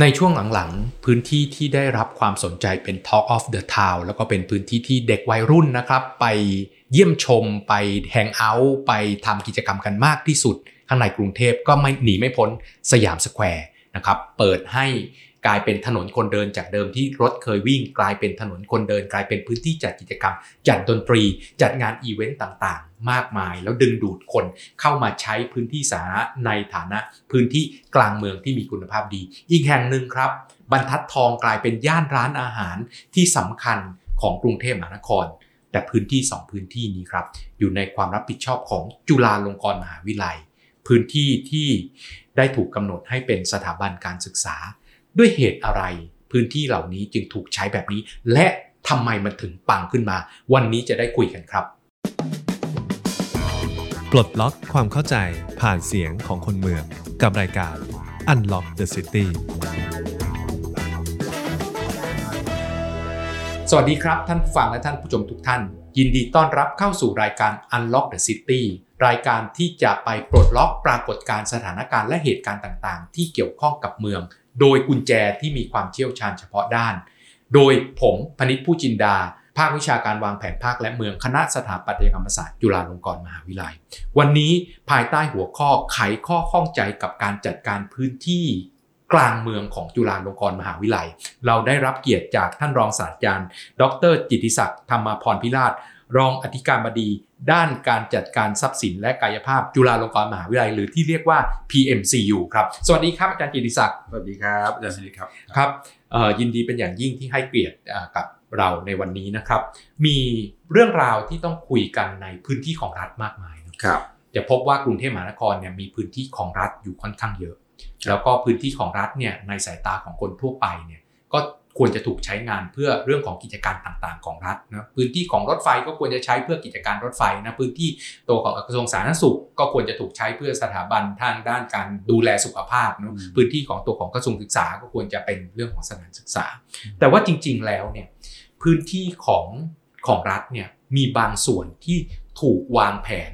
ในช่วงหลังๆ พื้นที่ที่ได้รับความสนใจเป็น Talk of the Town แล้วก็เป็นพื้นที่ที่เด็กวัยรุ่นนะครับ ไปเยี่ยมชม ไป hang out ไปทำกิจกรรมกันมากที่สุด ข้างในกรุงเทพก็ไม่หนีไม่พ้นสยามสแควร์นะครับ เปิดให้ กลายเป็นถนนคนเดินจากเดิมที่รถเคยวิ่ง กลายเป็นถนนคนเดิน กลายเป็นพื้นที่จัดกิจกรรม จัดดนตรี จัดงานอีเวนต์ต่างๆ มากมาย แล้วดึงดูดคนเข้ามาใช้พื้นที่สาธารณะในฐานะพื้นที่กลางเมืองที่มีคุณภาพดี อีกแห่งหนึ่งครับ บรรทัดทองกลายเป็นย่านร้านอาหารที่สำคัญของกรุงเทพมหานคร แต่พื้นที่ 2 พื้นที่นี้ครับ อยู่ในความรับผิดชอบของจุฬาลงกรณ์มหาวิทยาลัย พื้นที่ที่ได้ถูกกำหนดให้เป็นสถาบันการศึกษา ด้วยเหตุอะไร พื้นที่เหล่านี้จึงถูกใช้แบบนี้ และทำไมมันถึงปังขึ้นมา วันนี้จะได้คุยกันครับปลดล็อกความเข้าใจผ่านเสียงของคนเมือง กับรายการ Unlock the City สวัสดีครับท่านผู้ฟังและท่านผู้ชมทุกท่าน ยินดีต้อนรับเข้าสู่รายการ Unlock the City รายการที่จะไปปลดล็อกปรากฏการณ์สถานการณ์และเหตุการณ์ต่างๆ ที่เกี่ยวข้องกับเมือง โดยกุญแจที่มีความเชี่ยวชาญเฉพาะด้าน โดยผมพนิษฐ์ผู้จินดา ภาควิชาการวางแผนภาคและเมืองคณะสถาปัตยกรรมศาสตร์จุฬาลงกรณ์มหาวิทยาลัย วันนี้ภายใต้หัวข้อไขข้อข้องใจกับการจัดการพื้นที่กลางเมืองของจุฬาลงกรณ์มหาวิทยาลัย เราได้รับเกียรติจากท่านรองศาสตราจารย์ ดร จิติศักดิ์ธรรมพรพิราชรองอธิการบดี ด้านการจัดการทรัพย์สินและกายภาพจุฬาลงกรณ์มหาวิทยาลัยหรือที่เรียกว่า PMCU ครับสวัสดีครับอาจารย์จิตติศักดิ์สวัสดีครับอาจารย์สนิทครับครับเอ่อยินดีเป็นอย่างยิ่งที่ให้เกียรติเอ่อกับเราในวันนี้นะครับ มีเรื่องราวที่ต้องคุยกันในพื้นที่ของรัฐมากมายเนอะครับจะพบว่ากรุงเทพมหานครเนี่ยมีพื้นที่ของรัฐอยู่ค่อนข้างเยอะ แล้วก็พื้นที่ของรัฐเนี่ยในสายตาของคนทั่วไปเนี่ยก็ ควรจะถูกใช้งานเพื่อเรื่องของกิจการต่างๆ ของรัฐนะพื้นที่ของรถไฟก็ควรจะใช้เพื่อกิจการรถไฟนะพื้นที่ตัวของกระทรวงสาธารณสุข ก็ควรจะถูกใช้เพื่อสถาบันทางด้านการดูแลสุขภาพเนอะอืมพื้นที่ของตัวของกระทรวงศึกษาก็ควรจะเป็นเรื่องของสถานศึกษา แต่ว่าจริง ๆ แล้วเนี่ยพื้นที่ของของรัฐเนี่ยมีบางส่วนที่ถูกวางแผน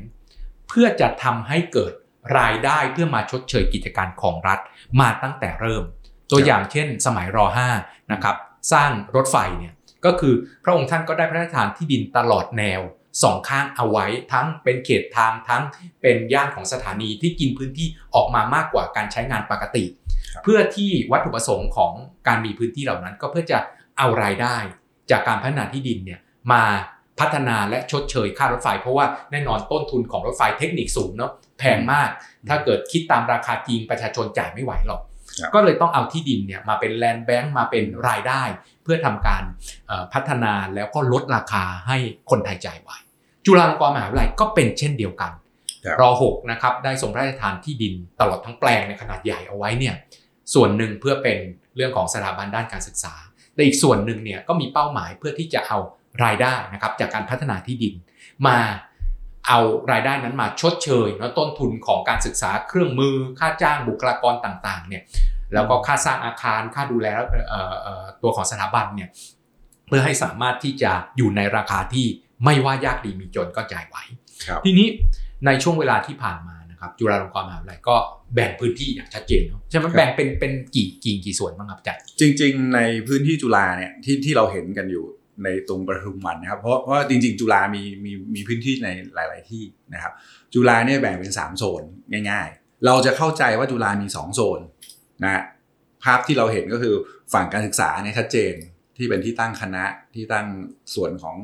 เพื่อจะทำให้เกิดรายได้เพื่อมาชดเชยกิจการของรัฐมาตั้งแต่เริ่ม ตัวอย่างเช่น สมัยร 5 นะครับสร้างรถไฟเนี่ยก็คือพระองค์ท่านก็ได้พระราชทานที่ดินตลอดแนวสองข้างเอาไว้ทั้งเป็นเขตทางทั้งเป็นย่านของสถานีที่กินพื้นที่ออกมามากกว่าการใช้งานปกติครับเพื่อที่วัตถุประสงค์ของการมีพื้นที่เหล่านั้น ก็เพื่อจะเอารายได้ จากการพัฒนาที่ดินเนี่ยมาพัฒนาและชดเชยค่ารถไฟ เพราะว่าแน่นอนต้นทุนของรถไฟเทคนิคสูงเนาะแพงมาก ถ้าเกิดคิดตามราคาจริงประชาชนจ่ายไม่ไหวหรอกครับ ก็เลยต้องเอาที่ดินเนี่ยมาเป็นแลนด์แบงค์มาเป็นรายได้ เพื่อทำการเอ่อพัฒนาแล้วก็ลดราคาให้คนไทยจ่ายไหวจุฬาลงกรณ์มหาวิทยาลัยก็เป็นเช่นเดียวกันครับรหกนะครับได้ทรงพระราชทานที่ดินตลอดทั้งแปลงในขนาดใหญ่เอาไว้เนี่ยส่วนหนึ่งเพื่อเป็นเรื่องของสถาบันด้านการศึกษา แต่อีกส่วนหนึ่งเนี่ยก็มีเป้าหมายเพื่อที่จะเอารายได้นะครับจากการพัฒนาที่ดิน มา เอารายได้นั้นมาชดเชยเนาะต้นทุนของการศึกษาเครื่องมือ ค่าจ้างบุคลากรต่างๆเนี่ยแล้วก็ค่าสร้างอาคารค่าดูแลเอ่อเอ่อตัวของสถาบันเนี่ยเพื่อให้สามารถที่จะอยู่ในราคาที่ไม่ว่ายากดีมีจนก็จ่ายไหวครับทีนี้ในช่วงเวลาที่ผ่านมานะครับจุฬาลงกรณ์มหาวิทยาลัยก็แบ่งพื้นที่อย่างชัดเจนเนอะใช่ไหมครับแบ่งเป็นเป็นกี่กี่กี่ส่วนบ้างครับอาจัดจริง ๆ ในพื้นที่จุฬาเนี่ยที่ที่เราเห็นกันอยู่ ในตรงประทุมวันนะครับเพราะเพราะว่าจริง ๆ จุฬามีมีมีพื้นที่ในหลาย ๆ ที่นะครับ จุฬาเนี่ยแบ่งเป็น 3 โซนง่าย ๆ เราจะเข้าใจว่าจุฬามี 2 โซนนะภาพที่เราเห็นก็คือฝั่งการศึกษาเนี่ยชัดเจนที่เป็นที่ตั้งคณะที่ตั้งส่วนของ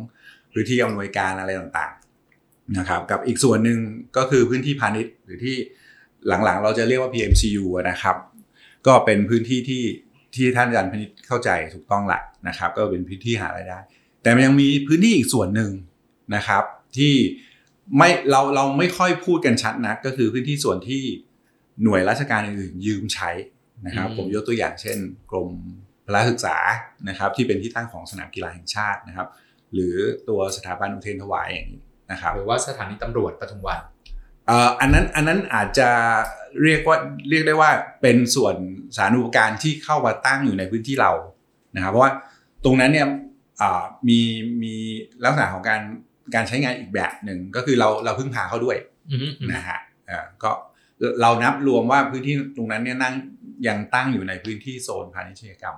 พื้นที่อำนวยการอะไรต่างๆนะครับกับอีกส่วนหนึ่งก็คือพื้นที่พาณิชย์หรือที่หลังๆ เราจะเรียกว่า PMCU นะครับ ก็เป็นพื้นที่ที่ที่ท่านอาจารย์พนิษเข้าใจถูกต้องละนะครับ ก็เป็นพื้นที่หารายได้ แต่มันยังมีพื้นที่อีกส่วนหนึ่งนะครับ ที่ไม่เราเราไม่ค่อยพูดกันชัดนักก็คือพื้นที่ส่วนที่หน่วยราชการอื่นๆยืมใช้นะครับอืมผมยกตัวอย่างเช่น กรมพละศึกษานะครับ ที่เป็นที่ตั้งของสนามกีฬาแห่งชาตินะครับ หรือตัวสถาบันอุเทรนถวายอย่างนี้นะครับหรือว่าสถานีตำรวจปทุมวันเอ่ออันนั้นอันนั้นอาจจะเรียกว่าเรียกได้ว่าเป็นส่วนสาธารณูปการที่เข้ามาตั้งอยู่ในพื้นที่เรานะครับ เพราะว่าตรงนั้นเนี่ยอ่า มีมีลักษณะของการการใช้งานอีกแบบหนึ่งก็คือเราเราพึ่งพาเขาด้วยอืมอืมนะฮะเอ่อก็เรานับรวมว่าพื้นที่ตรงนั้นเนี่ยนั่งยังตั้งอยู่ในพื้นที่โซนพาณิชยกรรม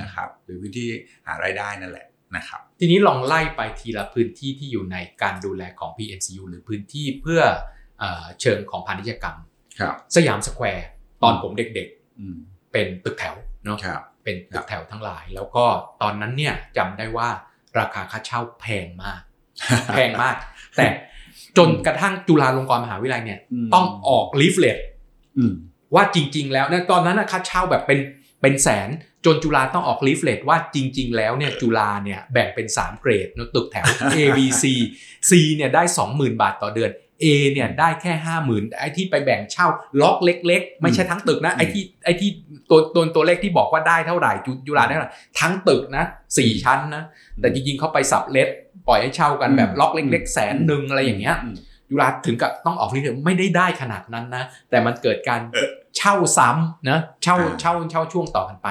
นะครับ หรือพื้นที่หารายได้นั่นแหละนะครับ ทีนี้ลองไล่ไปทีละพื้นที่ที่อยู่ในการดูแลของ PMCU หรือพื้นที่เพื่อเออเชิงของพาณิชยกรรม ครับ สยามสแควร์ตอนผมเด็กอืมๆเป็นตึกแถวเนาะครับ เป็นตึกแถวทั้งหลาย แล้วก็ตอนนั้นเนี่ยจำได้ว่าราคาค่าเช่าแพงมาก แพงมาก แต่จนกระทั่งจุฬาลงกรณ์มหาวิทยาลัยเนี่ยอืมต้องออก leaflet อืมว่าจริง ๆ แล้วเนี่ยตอนนั้นนะค่าเช่าแบบเป็นเป็นแสนจนจุฬาต้องออก leaflet ว่าจริง ๆ แล้วเนี่ยจุฬาเนี่ยแบ่งเป็น 3 เกรดเนอะตึกแถว A B C C เนี่ยได้ 20,000 บาทต่อเดือน A เนี่ยได้แค่50,000ไอ้ที่ไปแบ่งเช่าล็อกเล็ก ๆ ไม่ใช่ทั้งตึกนะไอ้ที่ไอ้ที่ตัวตัวตัวเลขที่บอกว่าได้เท่าไหร่จุจุฬาได้เท่าไหร่ทั้งตึกนะสี่ชั้นนะแต่จริงๆเขาไปสับเลทปล่อยให้เช่ากันแบบล็อกเล็ก ๆ แสนหนึ่งอะไรอย่างเงี้ยม จุฬาถึงกับต้องออกลิฟต์ไม่ได้ได้ขนาดนั้นนะ แต่มันเกิดการเช่าซ้ำนะเช่าอ่าเช่าเช่าช่วงต่อกันไป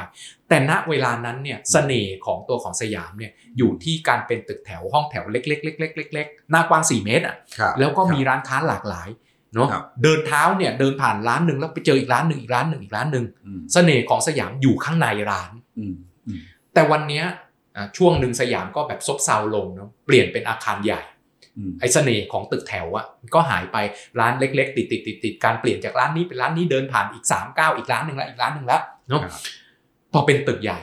แต่ณเวลานั้นเนี่ยเสน่ห์ของตัวของสยามเนี่ยอยู่ที่การเป็นตึกแถวห้องแถวเล็กๆเล็กๆเล็กๆหน้ากว้าง 4 เมตรอะครับแล้วก็มีร้านค้าหลากหลายเนาะครับเดินเท้าเนี่ยเดินผ่านร้านหนึ่งแล้วไปเจออีกร้านหนึ่งอีกร้านหนึ่งอีกร้านหนึ่งอืมเสน่ห์ของสยามอยู่ข้างในร้านอืมอืมแต่วันเนี้ยอะช่วงหนึ่งสยามก็แบบซบเซาลงเนาะเปลี่ยนเป็นอาคารใหญ่อืม ไอ้เสน่ห์ของตึกแถวอะก็หายไปร้านเล็ก ๆ ติดติดติดติดการเปลี่ยนจากร้านนี้เป็นร้านนี้เดินผ่านอีก3ามก้าวอีกร้านหนึ่งแล้วอีกร้านหนึ่งแล้วเนาะครับพอเป็นตึกใหญ่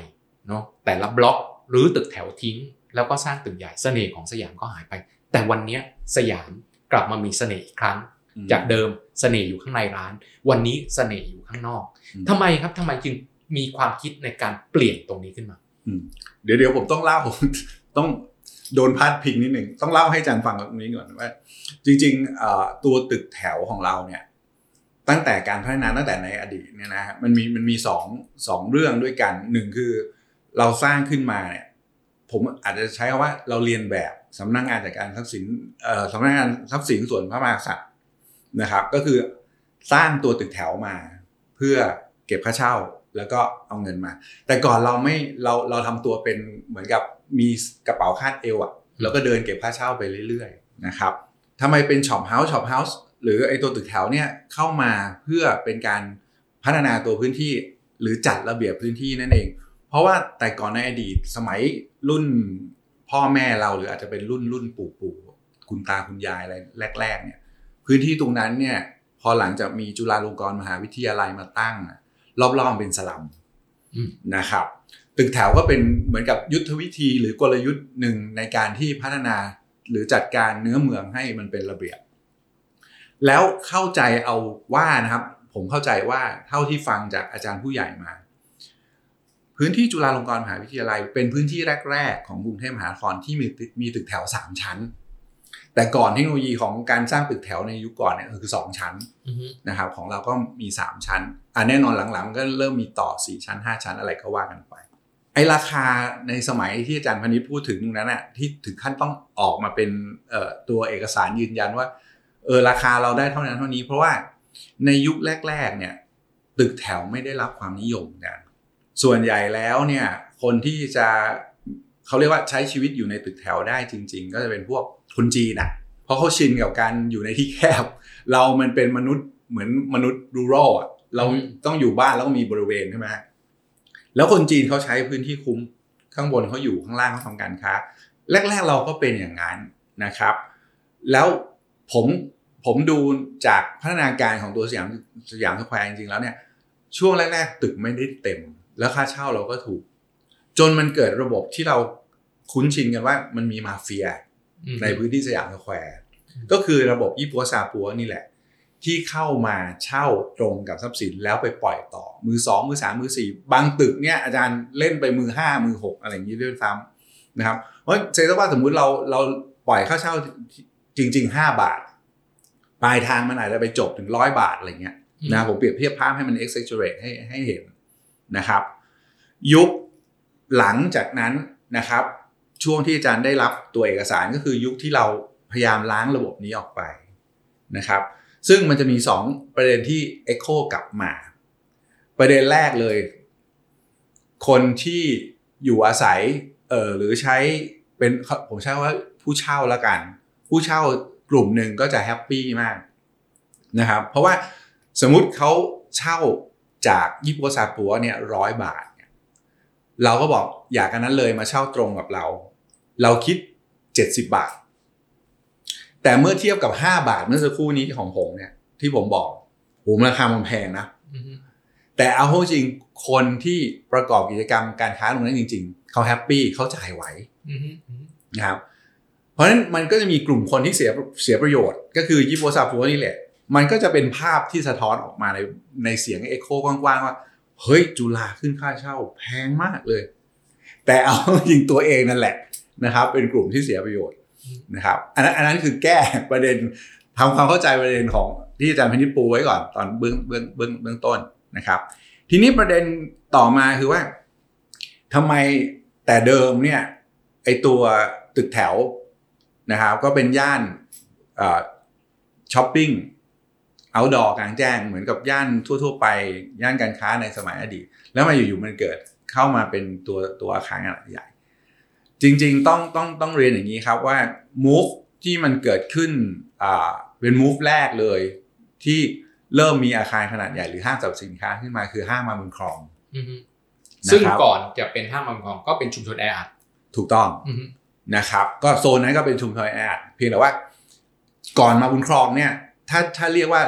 เนาะแต่ละบล็อกหรือตึกแถวทิ้ง แล้วก็สร้างตึกใหญ่เสน่ห์ของสยามก็หายไป แต่วันเนี้ยสยามกลับมามีเสน่ห์อีกครั้งอืมจากเดิมเสน่ห์อยู่ข้างในร้าน วันนี้เสน่ห์อยู่ข้างนอกอืมทำไมครับทำไมจึงมีความคิดในการเปลี่ยนตรงนี้ขึ้นมาอืมเดี๋ยวเดี๋ยวผมต้องเล่าต้อง โดนพาดพิงนิดหนึ่งต้องเล่าให้อาจารย์ฟังตรงนี้ก่อนว่า จริงๆตัวตึกแถวของเราเนี่ย ตั้งแต่การพัฒนาตั้งแต่ในอดีตเนี่ยนะฮะมันมีมันมีสองสองเรื่องด้วยกันหนึ่งคือเราสร้างขึ้นมาเนี่ย ผมอาจจะใช้คำว่าเราเรียนแบบสำนักงานจัดการทรัพย์สินสำนักงานทรัพย์สินส่วนพระมหากษัตริย์นะครับ ก็คือสร้างตัวตึกแถวมาเพื่อเก็บค่าเช่า แล้วก็เอาเงินมา แต่ก่อนเราไม่เราเราทำตัวเป็นเหมือนกับมีกระเป๋าคาดเอวอะแล้วก็เดินเก็บค่าเช่าไปเรื่อยๆนะครับทำไมเป็น shophouse shophouse หรือไอ้ตัวตึกแถวเนี่ยเข้ามาเพื่อเป็นการพัฒนาตัวพื้นที่ หรือจัดระเบียบพื้นที่นั่นเอง เพราะว่าแต่ก่อนในอดีตสมัยรุ่นพ่อแม่เราหรืออาจจะเป็นรุ่นรุ่นปู่ปู่คุณตาคุณยายอะไรแรก ๆ เนี่ย พื้นที่ตรงนั้นเนี่ยพอหลังจากมีจุฬาลงกรณ์มหาวิทยาลัยมาตั้งอะ รอบๆเป็นสลัมอืมนะครับ ตึกแถวก็เป็นเหมือนกับยุทธวิธีหรือกลยุทธ์หนึ่งในการที่พัฒนาหรือจัดการเนื้อเมืองให้มันเป็นระเบียบ แล้วเข้าใจเอาว่านะครับ ผมเข้าใจว่าเท่าที่ฟังจากอาจารย์ผู้ใหญ่มา พื้นที่จุฬาลงกรณ์มหาวิทยาลัย เป็นพื้นที่แรก ๆ ของกรุงเทพมหานครที่มีตึกมีตึกแถวสามชั้น แต่ก่อนเทคโนโลยีของการสร้างตึกแถวในยุคก่อนเนี่ยคือสองชั้นอือฮึนะครับของเราก็มี 3 ชั้นอ่าแน่นอนหลังๆ ก็เริ่มมีต่อ 4 ชั้น 5 ชั้นอะไรก็ว่ากันไป ไอราคาในสมัยที่อาจารย์พนิษฐ์พูดถึงตรงนั้นน่ะที่ถึงขั้นต้องออกมาเป็นเอ่อตัวเอกสารยืนยันว่าเออราคาเราได้เท่านั้นเท่านี้ เพราะว่าในยุคแรก ๆ เนี่ยตึกแถวไม่ได้รับความนิยมกันส่วนใหญ่แล้วเนี่ยคนที่จะเขาเรียกว่าใช้ชีวิตอยู่ในตึกแถวได้จริง ๆ ก็จะเป็นพวก คนจีนนะเพราะเขาชินกับการอยู่ในที่แคบ เรามันเป็นมนุษย์เหมือนมนุษย์รูรัลอะเราต้องอยู่บ้านแล้วก็มีบริเวณใช่ไหมแล้วคนจีนเขาใช้พื้นที่คุ้มข้างบนเขาอยู่ข้างล่างเขาทำการค้า แรก ๆเราก็เป็นอย่างนั้นนะครับ แล้วผมผมดูจากพัฒนาการของตัวสยามสยามสแควร์จริงๆแล้วเนี่ย ช่วงแรกๆตึกไม่ได้เต็ม แล้วค่าเช่าเราก็ถูก จนมันเกิดระบบที่เราคุ้นชินกันว่ามันมีมาเฟีย ในพื้นที่สยามสแควร์ก็คือระบบยี่ปั๊วซาปั๊วนี่แหละ ที่เข้ามาเช่าตรงกับทรัพย์สินแล้วไปปล่อยต่อ มือสองมือสามมือสี่บางตึกเนี่ยอาจารย์เล่นไปมือห้ามือหกอะไรอย่างนี้ด้วยซ้ำนะครับ เพราะเซตว่าสมมุติเราเราปล่อยค่าเช่าจริงๆห้าบาท ปลายทางมันอาจจะไปจบถึงร้อยบาทอะไรเงี้ยนะผมเปรียบเทียบภาพให้มัน exaggerate ให้ให้เห็นนะครับ ยุคหลังจากนั้นนะครับ ช่วงที่อาจารย์ได้รับตัวเอกสารก็คือยุคที่เราพยายามล้างระบบนี้ออกไปนะครับ ซึ่งมันจะมี 2 ประเด็นที่ Echo กลับมา ประเด็นแรกเลย คนที่อยู่อาศัยเออหรือใช้เป็นผมใช้ว่าผู้เช่าละกัน ผู้เช่ากลุ่มหนึ่งก็จะแฮปปี้มากนะครับ เพราะว่าสมมุติเขาเช่าจากยี่ปัวซาปัวเนี่ยร้อยบาทเนี่ยเราก็บอกอยากกันนั้นเลยมาเช่าตรงกับเรา เราคิด 70 บาท แต่เมื่อเทียบกับ 5 บาทเมื่อสักครู่นี้ของผมเนี่ย ที่ผมบอกโหราคามันแพงนะอืมแต่เอาเข้าจริงคนที่ประกอบกิจกรรมการค้าตรงนั้นจริง ๆเขา happy เขาจ่ายไหวอืมอืมนะครับเพราะฉะนั้นมันก็จะมีกลุ่มคนที่เสียเสียประโยชน์ ก็คือยี่ปั๊วซาปั๊วนี่แหละ มันก็จะเป็นภาพที่สะท้อนออกมาในในเสียงเอ็กโคกว้างๆว่า เฮ้ยจุฬาขึ้นค่าเช่าแพงมากเลย แต่เอาจริงตัวเองนั่นแหละ นะครับ เป็นกลุ่มที่เสียประโยชน์นะครับ อันนั้นอันนั้นคือแก้ประเด็นทำความเข้าใจประเด็นของที่อาจารย์พินิจปูไว้ก่อนตอนเบื้องเบื้องเบื้องเบื้องต้นนะครับ ทีนี้ประเด็นต่อมาคือว่าทำไมแต่เดิมเนี่ยไอตัวตึกแถวนะครับ ก็เป็นย่านช้อปปิ้งเอาดอกลางแจ้งเหมือนกับย่านทั่ว ๆ ไปย่านการค้าในสมัยอดีต แล้วมาอยู่ๆมันเกิดเข้ามาเป็นตัวตัวอาคารขนาดใหญ่ จริงๆต้องต้องต้องเรียนอย่างนี้ครับว่า move ที่มันเกิดขึ้นอ่าเป็น move แรกเลย ที่เริ่มมีอาคารขนาดใหญ่หรือห้างสรรพสินค้าขึ้นมาคือห้างมาบุญครองอืมนะครับซึ่งก่อนจะเป็นห้างมังกรก็เป็นชุมชนแออัดถูกต้องอืมนะครับ ก็โซนนั้นก็เป็นชุมชนแออัดเพียงแต่ว่า ก่อนมาบุญครองเนี่ย ถ้าถ้าเรียกว่า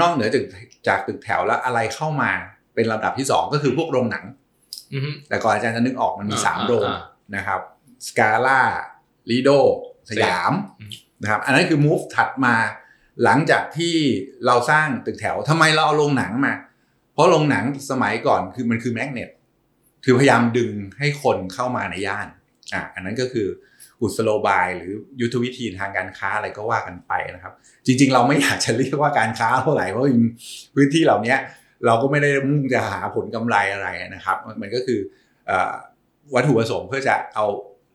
นอกเหนือจากจากตึกแถวแล้วอะไรเข้ามาเป็นลำดับที่สองก็คือพวกโรงหนังอืมแต่ก่อนอาจารย์จะนึกออกมันมีอ่าสามโรงอ่า นะครับสกาล่าลีโดสยามอืมนะครับอันนั้นคือ move ถัดมาหลังจากที่เราสร้างตึกแถวทำไมเราเอาโรงหนังมา เพราะโรงหนังสมัยก่อนคือมันคือแมกเนตคือพยายามดึงให้คนเข้ามาในย่านอะอันนั้นก็คือกุศโลบาย หรือยุทธวิธีทางการค้าอะไรก็ว่ากันไปนะครับ จริง ๆ เราไม่อยากจะเรียกว่าการค้าเท่าไหร่เพราะพื้นที่เหล่านี้เราก็ไม่ได้มุ่งจะหาผลกำไรอะไรนะครับ มันก็คือเอ่อ วัตถุประสงค์เพื่อจะเอา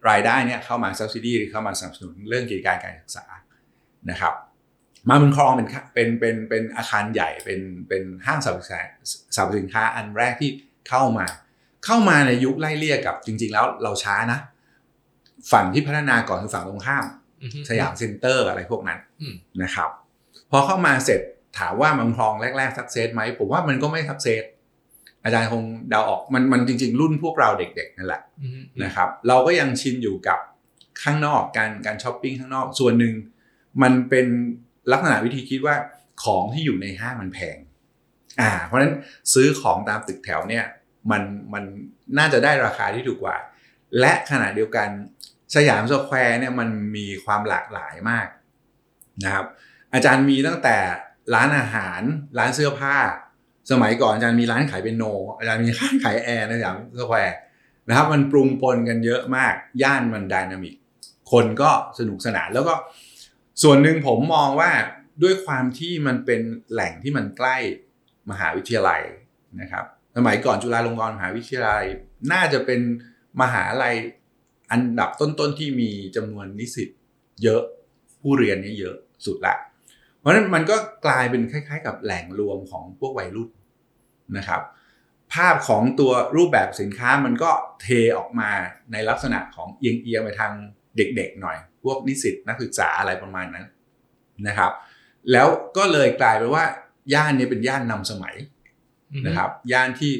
รายได้เนี่ยเข้ามา subsidy หรือเข้ามาสนับสนุนเรื่องกิจการการศึกษานะครับ มาบุญครองเป็นค่ะเป็นเป็นเป็นอาคารใหญ่เป็นเป็นห้างสรรพสินค้าสรรพสินค้าอันแรกที่เข้ามา เข้ามาในยุคไล่เลี่ยกับจริง ๆ แล้วเราช้านะ ฝั่งที่พัฒนาก่อนคือฝั่งตรงข้ามอืมสยามเซ็นเตอร์อะไรพวกนั้นอืมนะครับ พอเข้ามาเสร็จถามว่ามาบุญครองแรกๆ success ไหมผมว่ามันก็ไม่ success อาจารย์คงเดาออกมันมันจริง ๆ รุ่นพวกเราเด็กๆนั่นแหละอืมนะครับ เราก็ยังชินอยู่กับข้างนอกการการช้อปปิ้งข้างนอกส่วนหนึ่งมันเป็นลักษณะวิธีคิดว่าของที่อยู่ในห้างมันแพง อ่า เพราะฉะนั้นซื้อของตามตึกแถวเนี่ยมันมันน่าจะได้ราคาที่ถูกกว่า และขณะเดียวกันสยามสแควร์เนี่ยมันมีความหลากหลายมากนะครับ อาจารย์มีตั้งแต่ร้านอาหาร ร้านเสื้อผ้า สมัยก่อนอาจารย์มีร้านขายเปียโน อาจารย์มีร้านขายแอร์ในสยามสแควร์นะครับ มันปรุงปนกันเยอะมาก ย่านมัน dynamic คนก็สนุกสนานแล้วก็ส่วนหนึ่งผมมองว่าด้วยความที่มันเป็นแหล่งที่มันใกล้มหาวิทยาลัยนะครับ สมัยก่อนจุฬาลงกรณ์มหาวิทยาลัย น่าจะเป็นมหาลัยอันดับต้นๆที่มีจำนวนนิสิตเยอะผู้เรียนนี่เยอะสุดละ ราะฉะนั้นมันก็กลายเป็นคล้าย ๆ กับแหล่งรวมของพวกวัยรุ่นนะครับ ภาพของตัวรูปแบบสินค้ามันก็เทออกมาในลักษณะของเอียงเอียงๆไปทางเด็กๆหน่อย พวกนิสิตนักศึกษาอะไรประมาณนั้นนะครับ แล้วก็เลยกลายเป็นว่าย่านนี้เป็นย่านนำสมัยนะครับ ย่านที่